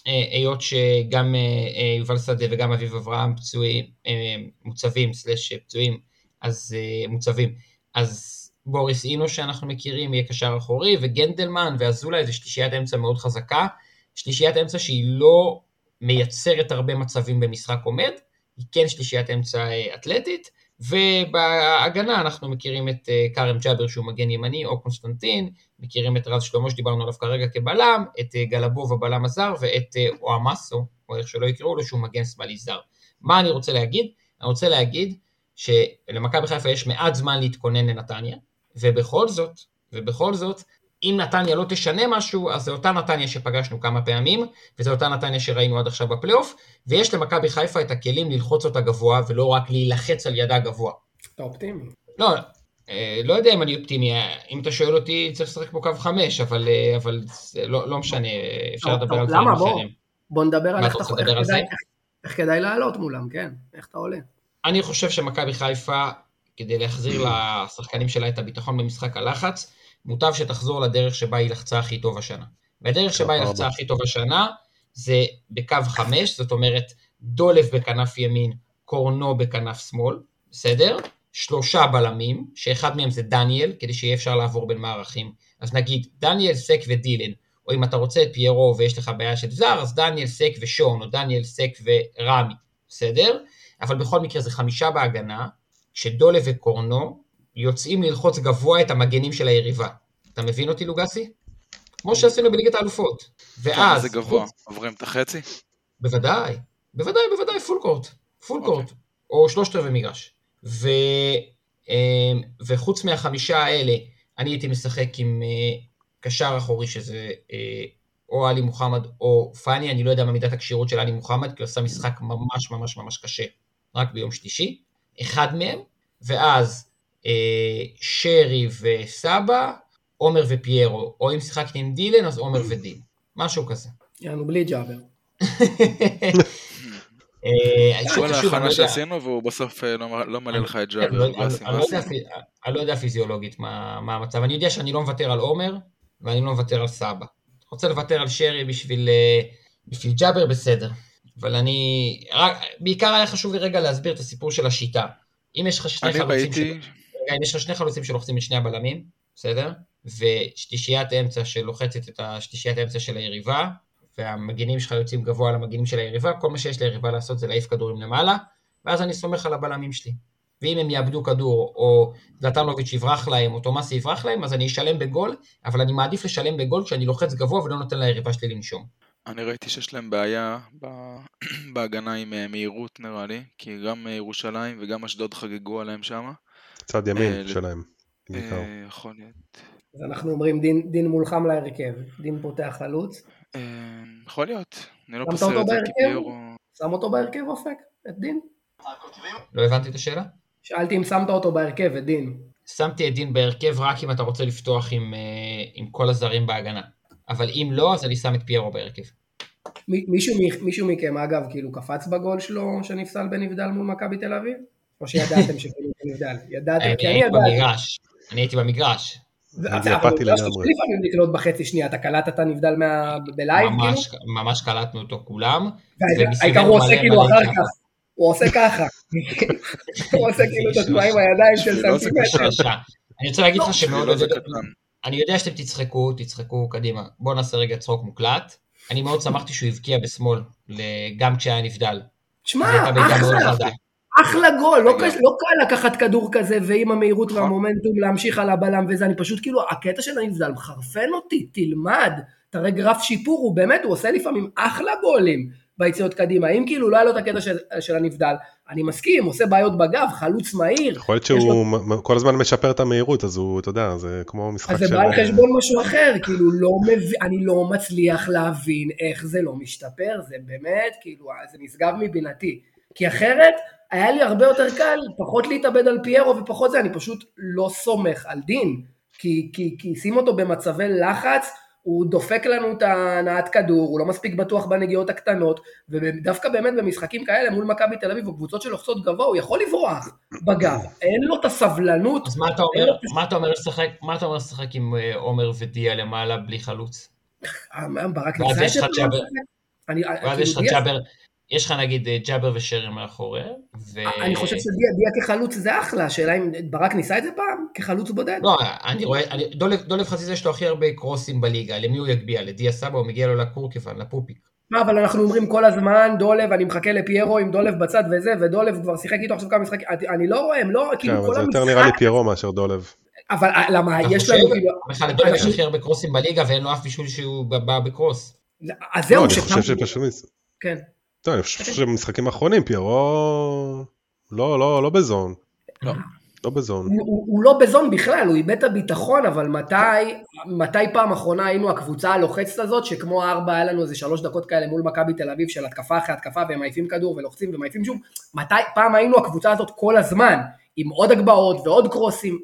היות שגם אה, אה, יובל שדה וגם אביב אברהם פצועים, אה, מוצבים, סלש פצועים, אז אה, מוצבים, אז בוריס אינו שאנחנו מכירים יהיה קשר אחורי, וגנדלמן ואזולאי זה שלישיית אמצע מאוד חזקה, שלישיית אמצע שהיא לא מייצרת הרבה מצבים במשחק עומד, היא כן שלישיית אמצע אה, אתלטית, ובהגנה אנחנו מכירים את אה, כרם ג'אבר שהוא מגן ימני, או קונסטנטין, מכירים את רז שלמה שדיברנו עליו כרגע כבלם, את אה, גלבוב הבלם הזר, ואת אה, אוהמאסו, או איך שלא יקראו לו, שהוא מגן שמאלי זר. מה אני רוצה להגיד? אני רוצה להגיד שלמכבי חיפה יש מעט זמן להתכונן לנתניה, ובכל זאת, ובכל זאת, אם נתניה לא תשנה משהו, אז זה אותה נתניה שפגשנו כמה פעמים, וזה אותה נתניה שראינו עד עכשיו בפלייאוף, ויש למכבי חיפה את הכלים ללחוץ אותה גבוה, ולא רק להילחץ על ידה גבוה. אתה אופטימי. לא, אה, לא יודע אם אני אופטימי, אה, אם אתה שואל אותי, צריך לשחק פה קו חמש, אבל, אה, אבל זה לא, לא משנה, אפשר טוב, לדבר טוב, על דברים. אחרים. בוא נדבר על איך אתה? איך- איך כדאי לעלות מולם, כן, איך אתה עולה. אני חושב שמכבי חיפה, כדי להחזיר לשחקנים שלה את הביטחון במשחק הלחץ, מוטב שתחזור לדרך שבה היא לחצה הכי טוב השנה. והדרך שבה היא ארבע. לחצה הכי טוב השנה, זה בקו חמש, זאת אומרת, דולף בכנף ימין, קורנו בכנף שמאל, בסדר? שלושה בלמים, שאחד מהם זה דניאל, כדי שיהיה אפשר לעבור בין מערכים. אז נגיד, דניאל, סק ודילן, או אם אתה רוצה את פיירו ויש לך בעיה של זר, אז דניאל, סק ושון, או דניאל, סק ורמי, בסדר? אבל בכל מקרה זה חמישה בהגנה, שדולה וקורנו יוצאים ללחוץ גבוה את המגנים של היריבה. אתה מבין אותי, לוגסי? כמו שעשינו בליגת האלופות. ואז... זה גבוה? עוברים את החצי? בוודאי, בוודאי, בוודאי, פול קורט. פול. קורט. או שלושת רבעי מגרש. ו, אמ, וחוץ מהחמישה האלה, אני הייתי משחק עם אה, קשר אחורי שזה אה, או עלי מוחמד או פאני, אני לא יודע מה מידת הכשירות של עלי מוחמד, כי הוא עשה משחק ממש ממש ממש קשה רק ביום שלישי. אחד מהם, ואז שרי וסבא, עומר ופיירו, או אם שיחקתי עם דילן, אז עומר ודין. משהו כזה. יענו בלי ג'אבר. אה, כל לא ההכנה יודע- שעשינו והוא בסוף אה, לא לא מלא לך את לא- ג'אבר. אני- לא. יודע לא פיזיולוגית מה מה המצב. אני יודע שאני לא מוותר על עומר, ואני לא מוותר על סבא. רוצה לוותר על שרי בשביל אה, ג'אבר, בסדר. אבל אני... בעיקר היה חשוב לי רגע להסביר את הסיפור של השיטה. אם יש לך שני אני חלוצים... ראיתי, רגע, אם יש לך שני חלוצים שלוחצים את שני הבלמים, בסדר? ושלישיית אמצע שלוחצת את השלישיית האמצע של היריבה, והמגינים שלך יוצאים גבוה על המגינים של היריבה, כל מה שיש ליריבה לעשות זה להעיף כדורים למעלה, ואז אני סומך על הבלמים שלי. ואם הם יאבדו כדור, או זלטנוביץ' יברח להם, או תומאסי יברח להם, אז אני אשלם בגול, אבל אני מעדיף לשלם בגול כשאני לוחץ גבוה ולא נותן ליריבה שלי לנשום. אני ראיתי שיש להם בעיה <clears throat> בהגנה עם אה, מהירות נראה לי, כי גם אה, ירושלים וגם אשדוד חגגו עליהם שם. צד ימין אה, שלהם. אה, יכול להיות. אז אנחנו אומרים דין, דין מולחם להרכב. דין פותח חלוץ. אה, יכול להיות. אני לא פוסל את זה כי בהרכב? פיירו... שם אותו בהרכב אופק? את דין? לא הבנתי את השאלה? שאלתי אם שמת אותו בהרכב, את דין. שמתי את דין בהרכב רק אם אתה רוצה לפתוח עם, אה, עם כל הזרים בהגנה. אבל אם לא, אז אני שם את פיירו בהרכב. מישהו, מישהו מכם אגב כאילו קפץ בגול שלו שנפסל בנבדל מול מכבי תל אביב? או שידעתם שכאילו זה נבדל? ידעתם? אני כי אני הייתי ידעתי. במגרש. אני הייתי במגרש. זה- אני אבל עובדה שאתה לגמרי. צריך לפעמים לקלוט בחצי שנייה, אתה קלטת נבדל מה- בלייב כאילו? ממש, ממש קלטנו אותו כולם. ומסביבנו הוא עושה כאילו אחר. כך, הוא עושה ככה. <laughs> הוא עושה כאילו את התנועה עם הידיים של לא סנטימטר. אני רוצה להגיד לך שמאוד לא קטן. אני יודע שאתם תצחקו, תצחקו קדימה. בואו נעשה רגע צחוק מוקלט. אני מאוד שמחתי שהוא הבקיע בשמאל, גם כשהיה נבדל. שמע, זו הייתה בעיטה מאוד אחלה. אחלה גול, לא. קש- לא קל לקחת כדור כזה ועם המהירות נכון. והמומנטום להמשיך על הבלם וזה, אני פשוט כאילו, הקטע של הנבדל מחרפן אותי, תלמד, תראה גרף שיפור, הוא באמת, הוא עושה לפעמים אחלה גולים ביציאות קדימה, אם כאילו לא היה לו את הקטע של, של הנבדל, אני מסכים, עושה בעיות בגב, חלוץ מהיר, יכול להיות לו- שהוא מ- כל הזמן משפר את המהירות, אז הוא, אתה יודע, זה כמו משחק אז זה של... בא על חשבון משהו אחר, כאילו לא מבין, אני לא מצליח להבין איך זה לא משתפר, זה באמת, כאילו, זה נשגב מבינתי. כי אחרת, היה לי הרבה יותר קל, פחות להתאבד על פיירו ופחות זה, אני פשוט לא סומך על דין. כי, כי, כי שים אותו במצבי לחץ, הוא דופק לנו את הנעת כדור, הוא לא מספיק בטוח בנגיעות הקטנות, ודווקא באמת במשחקים כאלה מול מכבי תל אביב, או קבוצות שלוחצות גבוה, הוא יכול לברוח בגב, אין לו את הסבלנות. אז מה אתה אומר, מה אתה אומר לשחק, מה אתה אומר לשחק עם אה, עומר ודיה למעלה בלי חלוץ? אה, ברק ניסה יש את לך זה? אני, ואז כאילו, יש לך ג'אבר, יש לך נגיד אה, ג'אבר ושרי מאחוריהם, ו... אני חושב שדיה דיה כחלוץ זה אחלה, השאלה אם ברק ניסה את זה פעם? כחלוץ בודד? לא, אני רואה, אני, דולב, דולב חזיזה יש לו הכי הרבה קרוסים בליגה, למי הוא יגביה? לדיה סבא, הוא מגיע לו לקורקפן, לפופיק. מה, אבל אנחנו אומרים כל הזמן, דולב, אני מחכה לפיירו עם דולב בצד וזה, ודולב כבר שיחק איתו עכשיו כמה משחקים, אני- אני לא רואה, הם לא, כן, כאילו אבל כל זה יותר נראה לי המשחק, פיירו מאשר דולב. אבל אה, למה, יש? לנו כאילו, בכלל לדולב יש הכי הרבה קרוסים בליגה ואין לו אף בישול שהוא בא בקרוס. אז לא, זהו, אני ששם- חושב שפשוט... כן. לא, אני חושב שבמשחקים האחרונים פיירו... לא, לא, לא בזון. לא. לא בזון. הוא, הוא לא בזון בכלל, הוא איבד את הביטחון, אבל מתי, מתי פעם אחרונה היינו הקבוצה הלוחצת הזאת, שכמו ארבע היה לנו איזה שלוש דקות כאלה מול מכבי תל אביב של התקפה אחרי התקפה והם מעיפים כדור ולוחצים ומעיפים שוב, מתי פעם היינו הקבוצה הזאת כל הזמן, עם עוד הגבהות ועוד קרוסים.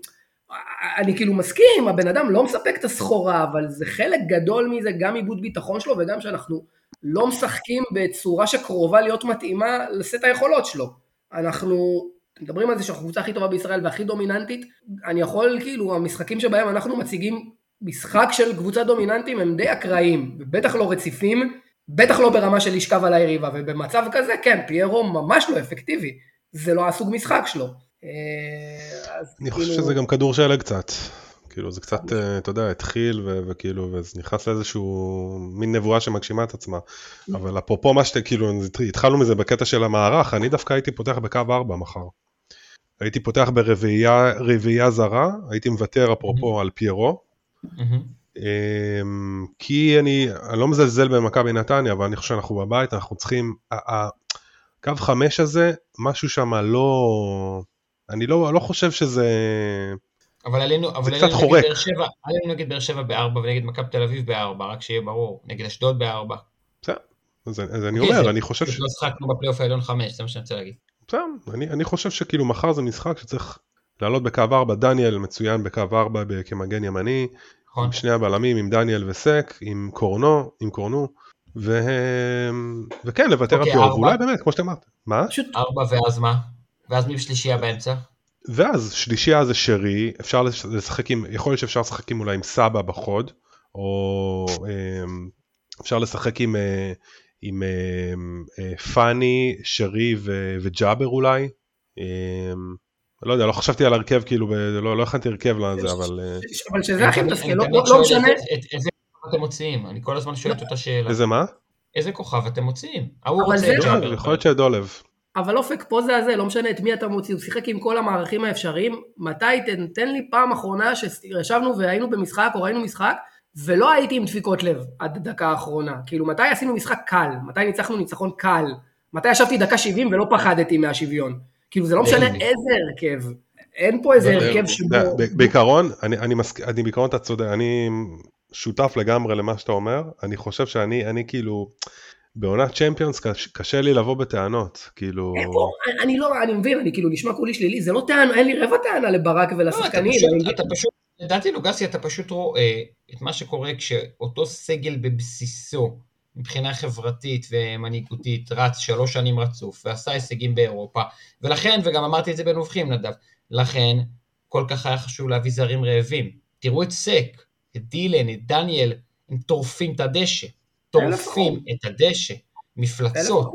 אני כאילו מסכים, הבן אדם לא מספק את הסחורה, אבל זה חלק גדול מזה, גם עיבוד ביטחון שלו וגם שאנחנו לא משחקים בצורה שקרובה להיות מתאימה לסט היכולות שלו. אנחנו מדברים על זה שאנחנו הקבוצה הכי טובה בישראל והכי דומיננטית, אני יכול, כאילו, המשחקים שבהם אנחנו מציגים משחק של קבוצה דומיננטים הם די אקראיים, ובטח לא רציפים, בטח לא ברמה של לשכב על היריבה, ובמצב כזה, כן, פיירו ממש לא אפקטיבי, זה לא הסוג משחק שלו. אה, אני כאילו- חושב שזה גם כדור שלג קצת. כאילו זה קצת, אה, אתה יודע, התחיל ו- וכאילו, וזה נכנס לאיזשהו מין נבואה שמגשימה את עצמה. אבל אפרופו מה שאתה, כאילו, התחלנו מזה בקטע של המערך, אני דווקא הייתי פותח בקו 4 מחר. הייתי פותח ברביעייה רביעייה זרה, הייתי מוותר אפרופו על פיירו. אמ, כי אני, אני לא מזלזל במכבי נתניה, אבל אני חושב שאנחנו בבית, אנחנו צריכים, ה- ה- קו חמש הזה, משהו שם לא, אני לא, לא חושב שזה, אבל עלינו, אבל עלינו נגד חורק. באר שבע, עלינו נגד באר שבע בארבע ונגד מכבי תל אביב בארבע, רק שיהיה ברור, נגד אשדוד בארבע. בסדר, אז, אז אני אוקיי, אומר, זה- אני חושב, ש... לא שחקנו בפלייאוף העליון חמש, זה מה שאני רוצה להגיד. בסדר, אני, אני חושב שכאילו מחר זה משחק שצריך לעלות בקו 4, דניאל מצוין בקו 4 ב- כמגן ימני, נכון? עם שני הבלמים, עם דניאל וסק, עם קורנו, עם קורנו, ו... וכן, לוותר על אוקיי, ארבע. אולי באמת, כמו שאתה אמרת. מה? פשוט ארבע ואז מה? ואז מי בשלישייה באמצע? ואז שלישייה זה שרי, אפשר לש- לשחק עם, יכול להיות שאפשר לשחק עם אולי עם סבא בחוד, או אמ, אפשר לשחק עם, אה, עם אמ, אה, פאני, שרי ו- וג'אבר אולי. אמ, לא יודע, לא חשבתי על הרכב, כאילו, לא, לא הכנתי הרכב לזה, אבל אה, אבל שזה הכי מתסכל, לא- לא לא משנה, איזה כוכב אתם מוציאים? אני כל הזמן שואל את אותה שאלה. איזה מה? איזה כוכב אתם מוציאים? ההוא אבל רוצה זה- את ג'אבר. יכול להיות שדולב. אבל אופק פה זה הזה, לא משנה את מי אתה מוציא, הוא שיחק עם כל המערכים האפשריים, מתי, תן, תן לי פעם אחרונה שישבנו והיינו במשחק או ראינו משחק, ולא הייתי עם דפיקות לב עד הדקה האחרונה, כאילו מתי עשינו משחק קל, מתי ניצחנו ניצחון קל, מתי ישבתי דקה 70 ולא פחדתי מהשוויון, כאילו זה לא משנה. איזה הרכב, אין פה איזה. הרכב שבו, בעיקרון, אני, אני, מסק... אני בעיקרון אתה צודק, אני שותף לגמרי למה שאתה אומר, אני חושב שאני אני כאילו, בעונת צ'מפיונס קש, קשה לי לבוא בטענות, כאילו, אני- לא, אני מבין, אני כאילו נשמע כולי שלילי, זה לא טענה, אין לי רבע טענה לברק לא, אתה ולשחקנים, פשוט- אני- אתה פשוט, לדעתי לוגסי אתה פשוט רואה את מה שקורה כשאותו סגל בבסיסו, מבחינה חברתית ומנהיגותית, רץ שלוש שנים רצוף ועשה הישגים באירופה, ולכן, וגם אמרתי את זה בנובחים נדב, לכן כל כך היה חשוב להביא זרים רעבים. תראו את סק, את דילן, את דניאל, הם טורפים את הדשא, טורפים את הדשא, מפלצות,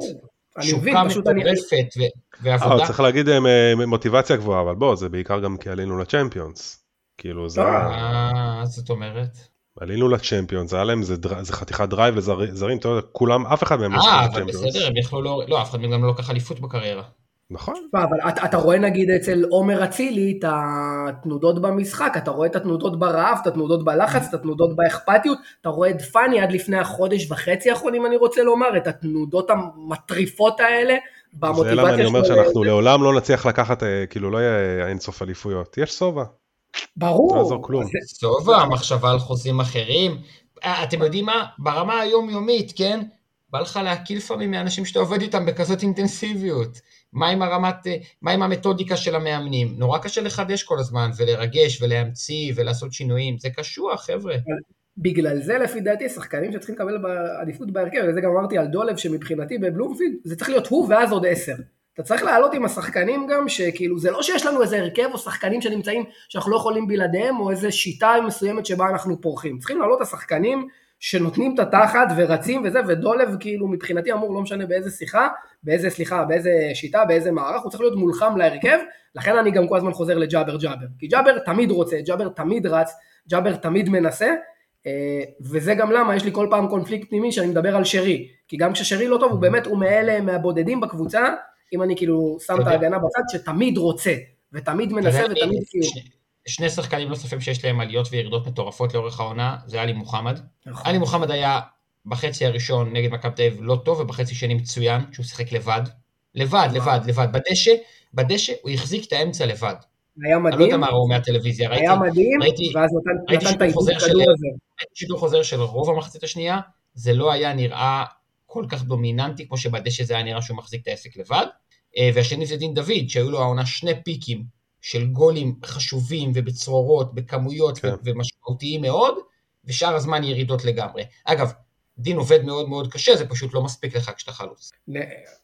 שוקה מטורפת ו- אה, ועבודה. צריך להגיד אה, מ- מוטיבציה גבוהה, אבל בוא, זה בעיקר גם כי עלינו לצ'מפיונס, כאילו זה, מה זאת אומרת? עלינו לצ'מפיונס, היה להם, זה, חתיכת drive לזרים, אתה יודע, כולם, אף אחד מהם לא אה, זכה אבל לצ'מפיונס, בסדר, הם יכלו לא... לא, אף אחד מהם גם לא לקח אליפות בקריירה. נכון, אבל אתה, אתה רואה נגיד אצל עומר אצילי את התנודות במשחק, אתה רואה את התנודות ברעב, את התנודות בלחץ, את התנודות באכפתיות, אתה רואה את פאני עד לפני החודש וחצי האחרונים, אני רוצה לומר, את התנודות המטורפות האלה, זה במוטיבציה למה אני אומר שלו. שאנחנו לעולם לא נצליח לקחת, אה, כאילו לא יהיה אינסוף אליפויות, יש שובע, ברור. לא יעזור כלום. סובה, מחשבה על חוזים אחרים. אה, אתם יודעים מה? ברמה היומיומית, כן? בא לך להקיא לפעמים מאנשים שאתה עובד איתם בכזאת אינטנסיביות. מה עם הרמת, אה, מה עם המתודיקה של המאמנים? נורא קשה לחדש כל הזמן, ולרגש, ולהמציא, ולעשות שינויים. זה קשוח, חבר'ה. בגלל זה לפי דעתי שחקנים שצריכים לקבל עדיפות בהרכב, וזה גם אמרתי על דולב שמבחינתי בבלומפילד זה צריך להיות הוא ואז עוד עשר. אתה צריך לעלות עם השחקנים גם שכאילו זה לא שיש לנו איזה הרכב או שחקנים שנמצאים שאנחנו לא יכולים בלעדיהם או איזה שיטה מסוימת שבה אנחנו פורחים. צריכים לעלות את השחקנים שנותנים את התחת ורצים וזה ודולב כאילו מבחינתי אמור לא משנה באיזה שיחה, באיזה סליחה, באיזה שיטה, באיזה מערך, הוא צריך להיות מולחם להרכב, לכן אני גם כל הזמן חוזר לג'אבר ג'אבר. כי ג'אבר תמיד רוצה, ג'אבר תמיד רץ, ג'אבר תמיד מנסה, אה, וזה גם למה יש לי כל פעם קונפליקט פנימי שאני מדבר על שרי, כי גם כששרי לא טוב הוא באמת, הוא מאלה מהבודדים בקבוצה, אם אני כאילו שם את. ההגנה בצד, שתמיד רוצה, ותמיד מנסה ותמיד כאילו, שני- שחקנים נוספים שיש להם עליות וירידות מטורפות לאורך העונה, זה עלי מוחמד. נכון. עלי מוחמד היה בחצי הראשון נגד מכבי תל אביב לא טוב, ובחצי שני מצוין, שהוא שיחק לבד. לבד, לבד, לבד. בדשא, בדשא הוא החזיק את האמצע לבד. היה אני לא יודע מדהים, מה ראו מהטלוויזיה, ראיתי היה מדהים, ראיתי- ואז נתן- ראיתי נתן את העיבוד כדור הזה. ראיתי שידור חוזר של רוב המחצית השנייה, זה לא היה נראה כל כך דומיננטי, כמו שבדשא זה היה נראה שהוא מחזיק את העסק לבד. אה, והשני זה דין דוד, שהיו לו העונה שני פיקים של גולים חשובים ובצרורות, בכמויות כן. ומשמעותיים מאוד, ושאר הזמן ירידות לגמרי. אגב, דין עובד מאוד מאוד קשה, זה פשוט לא מספיק לך כשאתה חלוץ.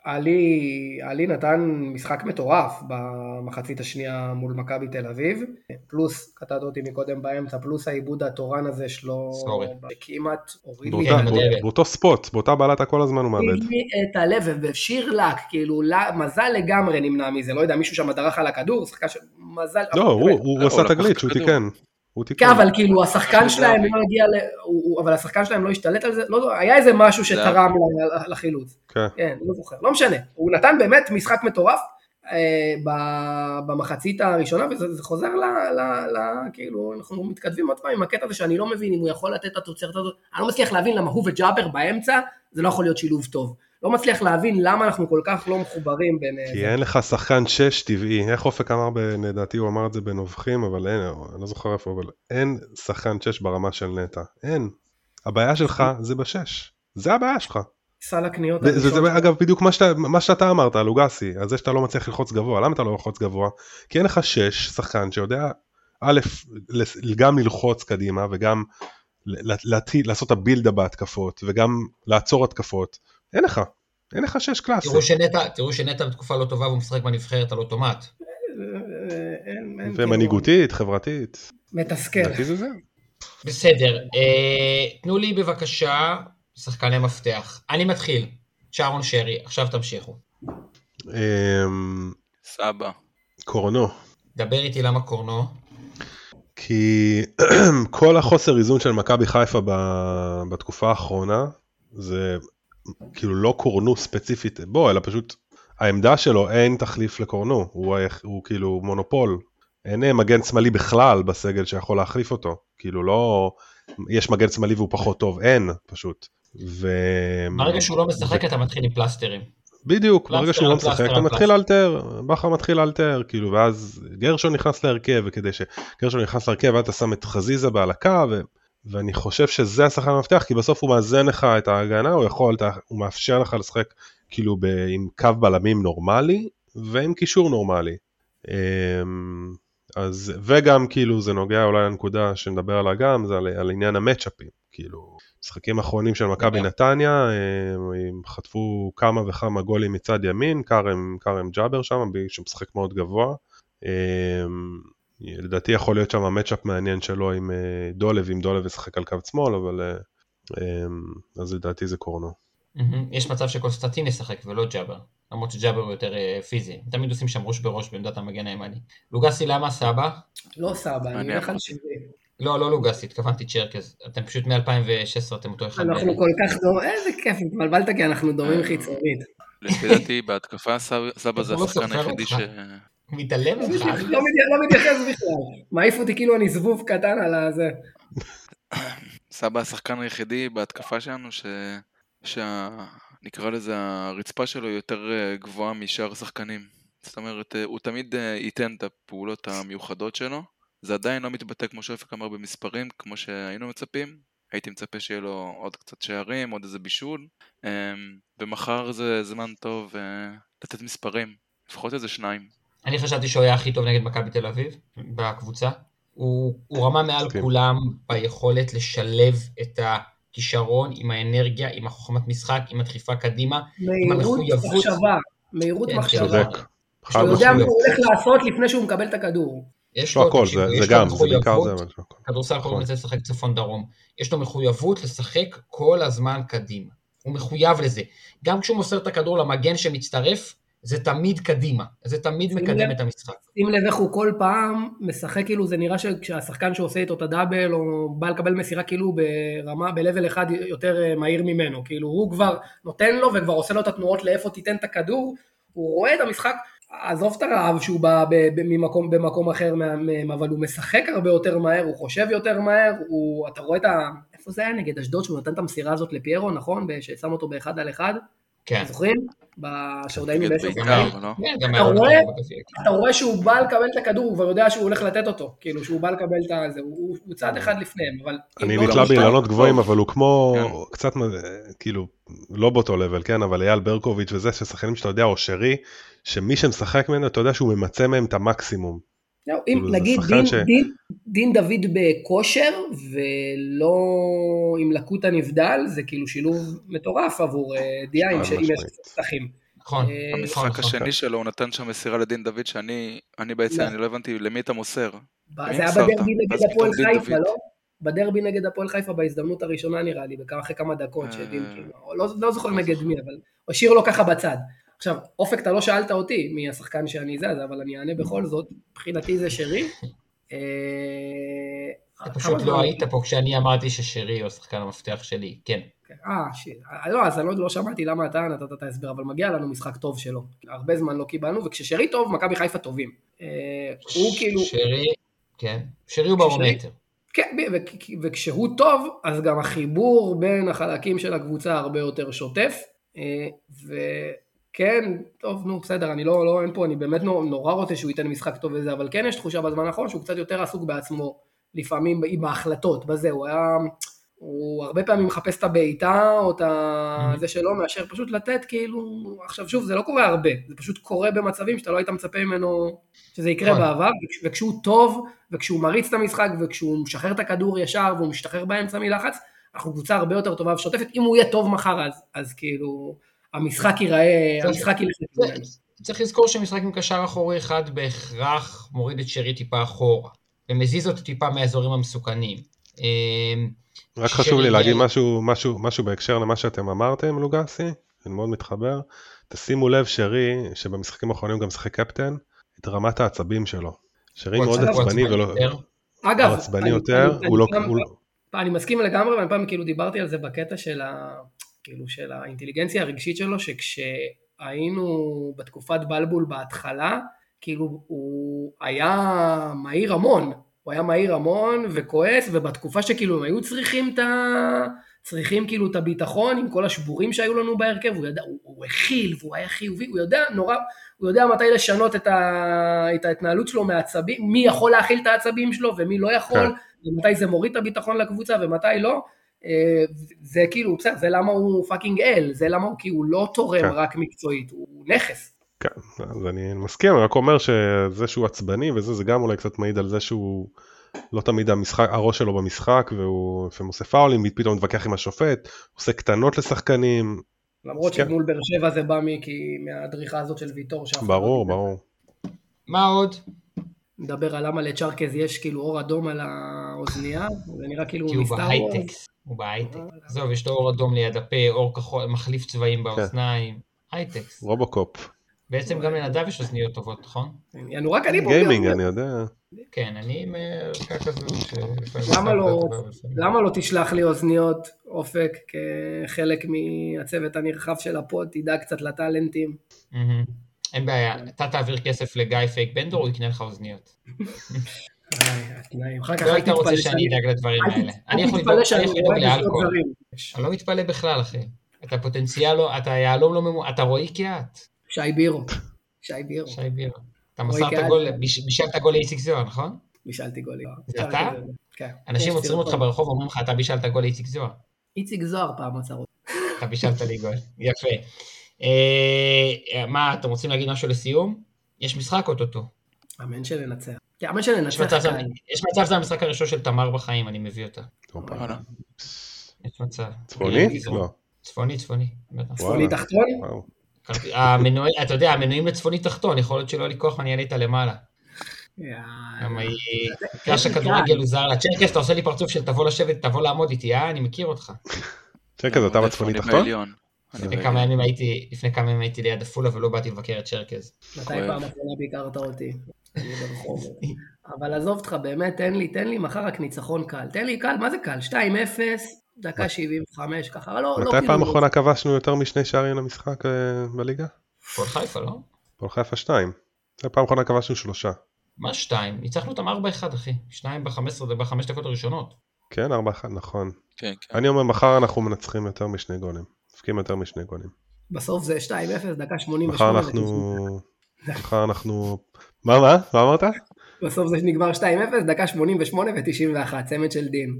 עלי, עלי נתן משחק מטורף במחצית השנייה מול מכבי תל אביב, פלוס, קטעת אותי מקודם באמצע, פלוס העיבוד התורן הזה שלו, סורי. שכמעט הוריד לי, כן, בדרך. באותו ספוט, באותה בלטה כל הזמן הוא מאבד. הוריד לי את הלב, ושיר לק, כאילו, מזל לגמרי נמנע מזה, לא יודע, מישהו שם דרך על הכדור, שחקן של מזל, לא, הוא, הוא עשה תגלית את שהוא. תיקן. כן, אבל כאילו השחקן שלהם. לא הגיע ל... אבל השחקן שלהם לא השתלט על זה, לא יודע, היה איזה משהו שתרם ל- לחילוץ. כן. כן, לא זוכר, לא משנה. הוא נתן באמת משחק מטורף אה, במחצית הראשונה, וזה זה חוזר ל... כאילו, אנחנו מתכתבים עוד פעם עם הקטע הזה שאני לא מבין אם הוא יכול לתת את התוצרת הזאת. אני לא מצליח להבין למה הוא וג'אבר באמצע, זה לא יכול להיות שילוב טוב. לא מצליח להבין למה אנחנו כל כך לא מחוברים בין... אה, כי זה. אין לך שחקן שש טבעי, איך אופק אמר, ב- לדעתי הוא אמר את זה בנובחים, אבל אין, אני לא זוכר איפה, אבל אין שחקן שש ברמה של נטע, אין. הבעיה שלך זה בשש, זה הבעיה שלך. סל הקניות זה, זה, זה. אגב בדיוק מה שאתה, מה שאתה אמרת, לוגסי, על זה שאתה לא מצליח ללחוץ גבוה, למה אתה לא ללחוץ גבוה? כי אין לך שש, שחקן שיודע, א', גם ללחוץ קדימה וגם לעשות את הבילדה בהתקפות וגם לעצור התקפות, אין לך, אין לך שש קלאסי. תראו שנטע, תראו שנטע בתקופה לא טובה והוא משחק בנבחרת על אוטומט. ומנהיגותית, חברתית, מתסכל. לדעתי זה זה. בסדר, אה, תנו לי בבקשה שחקני מפתח. אני מתחיל, שרון שרי, עכשיו תמשיכו. אמ, סבא. קורנו. דבר איתי למה קורנו. כי <clears throat> כל החוסר איזון של מכבי חיפה ב- בתקופה האחרונה זה כאילו לא קורנו ספציפית בו אלא פשוט העמדה שלו אין תחליף לקורנו הוא, היח- הוא כאילו מונופול אין אה, מגן שמאלי בכלל בסגל שיכול להחליף אותו כאילו לא יש מגן שמאלי והוא פחות טוב אין פשוט. ו... ברגע שהוא לא משחק אתה מתחיל עם פלסטרים. בדיוק, ברגע שהוא לא משחק אתה מתחיל. לאלתר, בכר מתחיל לאלתר, כאילו, ואז גרשון נכנס להרכב, וכדי שגרשון נכנס להרכב, אתה שם את חזיזה בעל הקו, ו... ואני חושב שזה השחקן המפתח, כי בסוף הוא מאזן לך את ההגנה, הוא יכול, הוא מאפשר לך לשחק כאילו ב... עם קו בלמים נורמלי, ועם קישור נורמלי. אמ, אז, וגם כאילו זה נוגע אולי לנקודה שנדבר עליה גם, זה על, על עניין המצ'אפים, כאילו, משחקים אחרונים של מכבי. נתניה, הם, הם חטפו כמה וכמה גולים מצד ימין, כרם, כרם ג'אבר שם, שמשחק מאוד גבוה. לדעתי יכול להיות שם מצ'אפ מעניין שלו עם אה, דולב, אם דולב ישחק על קו שמאל, אבל אה, אמ, אז לדעתי זה קורנו. יש מצב שקונסטנטין ישחק ולא ג'אבר. למרות שג'אבר הוא יותר אה, פיזי. תמיד עושים שם ראש בראש בעמדת המגן הימני. לוגסי למה סבא? לא סבא, אני הולך על. 70. לא, לא לוגסי, התכוונתי צ'רקז. אתם פשוט מ-2016 אתם אותו אחד. אנחנו כל כך דומים, איזה כיף, התבלבלת כי אנחנו דומים. חיצונית. לפי דעתי בהתקפה סבא- זה לא השחקן היחידי. ש... מתעלם ממך. לא לא מתייחס בכלל. מעיף אותי כאילו אני זבוב קטן על הזה. סבא השחקן היחידי בהתקפה שלנו ש... שה... נקרא לזה הרצפה שלו יותר אה, גבוהה משאר השחקנים. זאת אומרת, אה, הוא תמיד אה, ייתן את הפעולות המיוחדות שלו. זה עדיין לא מתבטא כמו שאופק אמר במספרים, כמו שהיינו מצפים. הייתי מצפה שיהיה לו עוד קצת שערים, עוד איזה בישול. אה, ומחר זה זמן טוב לתת מספרים, לפחות איזה שניים. אני חשבתי שהוא היה הכי טוב נגד מכבי תל אביב בקבוצה. הוא, הוא רמה מעל מסכים. כולם ביכולת לשלב את הכישרון עם האנרגיה, עם החוכמת משחק, עם הדחיפה קדימה. מהירות המחויבות. מחשבה. מהירות כן, מחשבה. צודק. חד הוא יודע מה. הוא הולך לעשות לפני שהוא מקבל את הכדור. יש לו הכל, זה- יש זה גם, זה בעיקר זה. כדורסל קוראים נכון. לזה לשחק צפון דרום. יש לו מחויבות לשחק כל הזמן קדימה. הוא מחויב לזה. גם כשהוא מוסר את הכדור למגן שמצטרף, זה תמיד קדימה. זה תמיד מקדם לב. את המשחק. שים לב איך הוא כל פעם משחק כאילו זה נראה שכשהשחקן שעושה איתו את הדאבל או בא לקבל מסירה כאילו ברמה, ב-level אחד יותר אה, מהיר ממנו, כאילו הוא כבר נותן לו וכבר עושה לו את התנועות לאיפה תיתן את הכדור, הוא רואה את המשחק, עזוב את הרעב שהוא בא ב- ב- ממקום, במקום אחר מהם, אבל הוא משחק הרבה יותר מהר, הוא חושב יותר מהר, הוא, אתה רואה את ה... איפה זה היה נגד אשדוד שהוא נתן את המסירה הזאת לפיירו, נכון? ששם אותו באחד על אחד, כן. זוכרים? שעוד היינו נגד בעשר בית"ר, שחקנים. לא? כן, אתה רואה? שהוא בא לקבל את הכדור, הוא כבר יודע שהוא הולך לתת אותו, כאילו שהוא בא לקבל את הזה, הוא, הוא צעד אחד לפניהם, אבל... אני לא נתלה באילנות גבוהים. אבל הוא כמו, כן. קצת, כאילו, לא באותו לבל, כן, אבל אייל ברקוביץ' וזה, ששחקנים שאתה יודע, או שרי, שמי שמשחק ממנו, אתה יודע שהוא ממצה מהם את המקסימום. לא, אם כאילו, נגיד דין, ש- דין, דין דוד בכושר ולא עם לקות הנבדל, זה כאילו שילוב מטורף עבור אה, דיה עם חד ש- עם משמעית. שטחים. נכון, אה, נכון, המשחק נכון. השני שלו, הוא נתן שם מסירה לדין דוד, שאני אני בעצם, לא. אני לא הבנתי למי אתה מוסר. זה היה? בדרבי נגד אז הפועל חיפה, דוד. לא? בדרבי נגד הפועל חיפה בהזדמנות הראשונה נראה לי, אחרי כמה דקות שדין אה, כאילו, לא, לא זוכר נגד מי, אבל השאיר לו ככה בצד. עכשיו, אופק, אתה לא שאלת אותי מי השחקן שאני זז, אבל אני אענה בכל זאת, מבחינתי זה שרי. אה, אתה פשוט? לא היית פה כשאני אמרתי ששרי הוא השחקן המפתח שלי, כן. אה, שיט. אה, לא, אז אני לא, לא שמעתי למה אתה נתת את ההסבר, אבל מגיע לנו משחק טוב שלו. הרבה זמן לא קיבלנו, וכששרי טוב, מכבי חיפה טובים. אה, הוא כאילו... שרי, כן. שרי הוא ברומטר. כן, וכשהוא טוב, אז גם החיבור בין החלקים של הקבוצה הרבה יותר שוטף. וכן, טוב, נו, בסדר, אני לא, לא, אין פה, אני באמת נורא, נורא רוצה שהוא ייתן משחק טוב וזה, אבל כן יש תחושה בזמן האחרון שהוא קצת יותר עסוק בעצמו, לפעמים עם ההחלטות, בזה, הוא היה... הוא הרבה פעמים מחפש את הבעיטה או את ה... Mhm. זה שלו, מאשר פשוט לתת כאילו... עכשיו שוב, זה לא קורה הרבה, זה פשוט קורה במצבים שאתה לא היית מצפה ממנו שזה יקרה נכון. בעבר, וכש- וכשהוא טוב, וכשהוא מריץ את המשחק, וכשהוא משחרר את הכדור ישר, והוא משתחרר באמצע מלחץ, אנחנו קבוצה הרבה יותר טובה ושוטפת, אם הוא יהיה טוב מחר אז, אז כאילו, המשחק ייראה, המשחק ילך. צריך לזכור שמשחק עם קשר אחורי אחד בהכרח מוריד את שרי טיפה אחורה, ומזיז אותו טיפה מהאזורים המסוכנים. אמ, רק חשוב לי להגיד משהו, משהו, משהו בהקשר למה שאתם אמרתם, לוגסי, אני מאוד מתחבר. תשימו לב, שרי, שבמשחקים האחרונים גם משחק קפטן, את רמת העצבים שלו. שרי מאוד עצבני ולא... יותר. אגב, עצבני יותר, אני- הוא לא... אני מסכים לגמרי, ואני פעם כאילו דיברתי על זה בקטע של, ה, כאילו של האינטליגנציה הרגשית שלו, שכשהיינו בתקופת בלבול בהתחלה, כאילו הוא היה מעיר המון, הוא היה מעיר המון וכועס, ובתקופה שכאילו הם היו צריכים את ה... צריכים כאילו את הביטחון עם כל השבורים שהיו לנו בהרכב, הוא ידע, הוא, הוא הכיל והוא היה חיובי, הוא יודע נורא, הוא יודע מתי לשנות את, ה, את ההתנהלות שלו מעצבים, מי יכול להכיל את העצבים שלו ומי לא יכול, כן. ומתי זה מוריד את הביטחון לקבוצה ומתי לא. אה, זה כאילו, בסדר, זה למה הוא fucking אל, זה למה הוא, כי הוא לא תורם כן. רק מקצועית, הוא נכס. כן, אז אני מסכים, אני רק אומר שזה שהוא עצבני וזה, זה גם אולי קצת מעיד על זה שהוא לא תמיד המשחק, הראש שלו במשחק, והוא לפעמים עושה פאולים, פתאום מתווכח עם השופט, עושה קטנות לשחקנים, למרות כן. שמול באר שבע זה בא מהדריכה הזאת של ויטור. ברור. ברור. מה עוד? נדבר על למה לצ'רקז יש כאילו אור אדום על האוזנייה, זה נראה כאילו כי הוא הוא מסתר בהייטקס. הוא בהייטק. עזוב, יש לו אור אדום ליד הפה, אור כחול, מחליף צבעים באוזניים. הייטקס. רובוקופ. בעצם גם לנדב יש אוזניות טובות, נכון? יענו רק אני פה. גיימינג, אני יודע. כן, אני עם אה, ערכה כזו ש... לא- לפעמים. למה לא תשלח לי אוזניות אופק כחלק מהצוות הנרחב של הפוד, תדאג קצת לטאלנטים. אין בעיה, אתה תעביר כסף לגיא פייק בנדור, הוא יקנה לך אוזניות. כך לא היית רוצה שאני אדאג לדברים אל האלה. אני יכול לדאוג לאלכוהול. אני לא מתפלא בכלל, אחי. אתה פוטנציאל, לא- אתה יהלום לא ממו... אתה רועי קיאט, שי בירו. שי בירו. שי בירה. אתה מסרת. גול, ביש- בישלת גול לאיציק זוהר, נכון? בישלתי גולים. זה אתה? כן. אנשים עוצרים אותך. ברחוב ואומרים לך, אתה בישלת גול לאיציק זוהר. איציק זוהר פעם עצר אותי. אתה בישלת לי גול. יפה. אה, מה, אתם רוצים להגיד משהו לסיום? יש משחק אוטוטו. אמן שננצח. כן, אמן יש שננצח. יש מצב זה המשחק הראשון של תמר בחיים, אני מביא אותה. וואלה. יש מצב. צפוני? כן, לא. צפוני, צפוני. צפוני. תחתון? אתה יודע, המנועים לצפוני תחתון, יכול להיות שלא יהיה לי כוח ואני אעלה איתה למעלה. יאללה. למה היא... בגלל שהכדורגל הוא זר לה. צ'רקס, אתה עושה לי פרצוף של תבוא לשבת, תבוא לעמוד איתי, אה? אני מכיר אותך. צ'קז, אתה בצפוני תחתון? לפני. כמה ימים הייתי, לפני כמה ימים הייתי ליד עפולה ולא באתי לבקר את צ'רקס. מתי. פעם אחרונה ביקרת אותי? ברחוב. אבל עזוב אותך, באמת, תן לי, תן לי מחר רק ניצחון קל. תן לי קל, מה זה קל? 2-0, דקה 75, ככה, לא, לא מתי כאילו... פעם אחרונה כבשנו יותר משני שערים למשחק אה, בליגה? הפועל חיפה, לא? הפועל חיפה 2. זה פעם אחרונה כבשנו שלושה. מה שתיים? ניצחנו אותם 4-1, אחי. שניים ב-15, בחמש דקות הראשונות. כן, 4-1, נכון. כן, כן. אני אומר, מחר אנחנו מנצחים יותר משני גולים. מפקיעים יותר משני גולים. בסוף זה 2-0, דקה 88. מחר אנחנו... מחר אנחנו... מה, מה? מה אמרת? בסוף זה נגמר 2-0, דקה 88 ו-91, צמד של דין.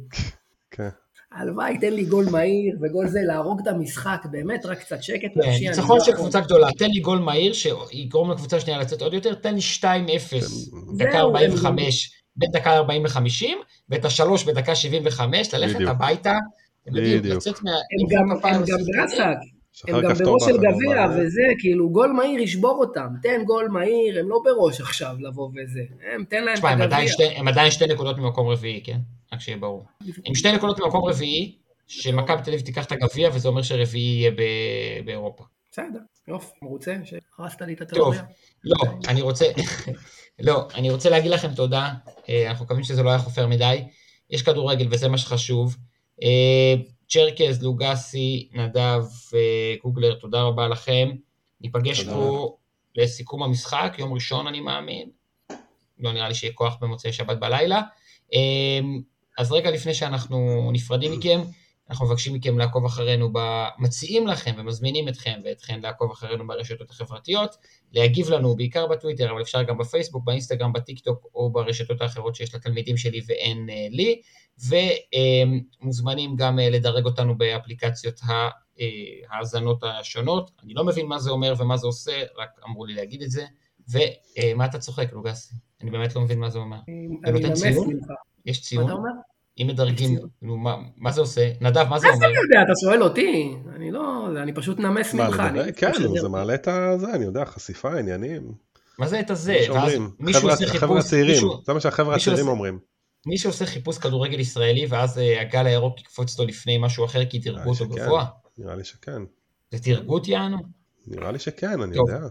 כן. הלוואי, תן לי גול מהיר, וגול זה להרוג את המשחק, באמת, רק קצת שקט כן, ניצחון לא של. קבוצה גדולה, תן לי גול מהיר שיגרום לקבוצה השנייה לצאת עוד יותר, תן לי 2-0, דקה זהו, 45, בין דקה 40 ל-50, ואת השלוש בדקה 75, ללכת. הביתה, בדיוק. הם גם, הם גם באסק, שחרר הם גם כפתור בראש של גביע וזה, כאילו גול מהיר ישבור אותם, תן גול מהיר, הם לא בראש עכשיו לבוא וזה, הם תן להם את תשמע, הגביע. שתי- הם עדיין שתי נקודות ממקום רביעי, כן? רק שיהיה ברור. הם שתי נקודות ממקום רביעי, שמכבי תל אביב תיקח את הגביע, וזה אומר שרביעי יהיה ב- באירופה. בסדר, יופי, מרוצה שהרסת לי את טוב, התיאוריה. לא, אני רוצה, <laughs> לא, אני רוצה להגיד לכם תודה, אה, אנחנו מקווים שזה לא היה חופר מדי, יש כדורגל וזה מה שחשוב. אה, צ'רקז, לוגסי, נדב, אה, גוגלר, תודה רבה לכם. ניפגש. פה לסיכום המשחק, יום ראשון אני מאמין. לא נראה לי שיהיה כוח במוצאי שבת בלילה. אה, אז רגע לפני שאנחנו נפרדים מכם, אנחנו מבקשים מכם לעקוב אחרינו, ב- מציעים לכם ומזמינים אתכם ואתכן לעקוב אחרינו ברשתות החברתיות, להגיב לנו בעיקר בטוויטר, אבל אפשר גם בפייסבוק, באינסטגרם, בטיק טוק או ברשתות האחרות שיש לתלמידים שלי ואין אה, לי, ומוזמנים גם אה, לדרג אותנו באפליקציות אה, ההאזנות השונות. אני לא מבין מה זה אומר ומה זה עושה, רק אמרו לי להגיד את זה. ומה אתה צוחק, לוגסי? אני באמת לא מבין מה זה אומר. אני נותן ציון? ממך. יש מה ציון? אם מדרגים. כאילו, מה- מה זה עושה? נדב, מה זה מה זה אומר? אני יודע, אתה שואל אותי? אני לא, אני פשוט נמס מה, ממך. כן. זה מעלה את הזה, אני יודע, חשיפה, עניינים. מה זה את הזה? מישהו חבר'ה- עושה חבר'ה חיפוש, מישהו- זה מה שהחבר'ה הצעירים אומרים. מישהו עושה חיפוש כדורגל ישראלי, ואז אה, הגל הירוק יקפוץ לו לפני משהו אחר כי לי אותו. גבוה. נראה לי שכן. זה תרגות יענו? נראה לי שכן, אני. יודע.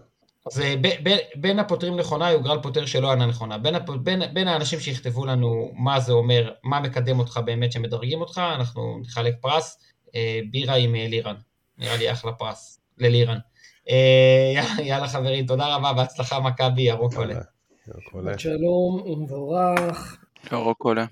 אז ב- ב- בין הפותרים נכונה, יוגרל פותר שלא ענה נכונה. בין, הפ... בין, בין האנשים שיכתבו לנו מה זה אומר, מה מקדם אותך באמת שמדרגים אותך, אנחנו נחלק פרס, אה, בירה עם אה, לירן. נראה לי אחלה פרס, ללירן. אה, יאללה, יאללה חברים, תודה רבה, בהצלחה מכבי, ירוק עולה. ירוק עולה. שלום ומבורך. לא, רוק עולה.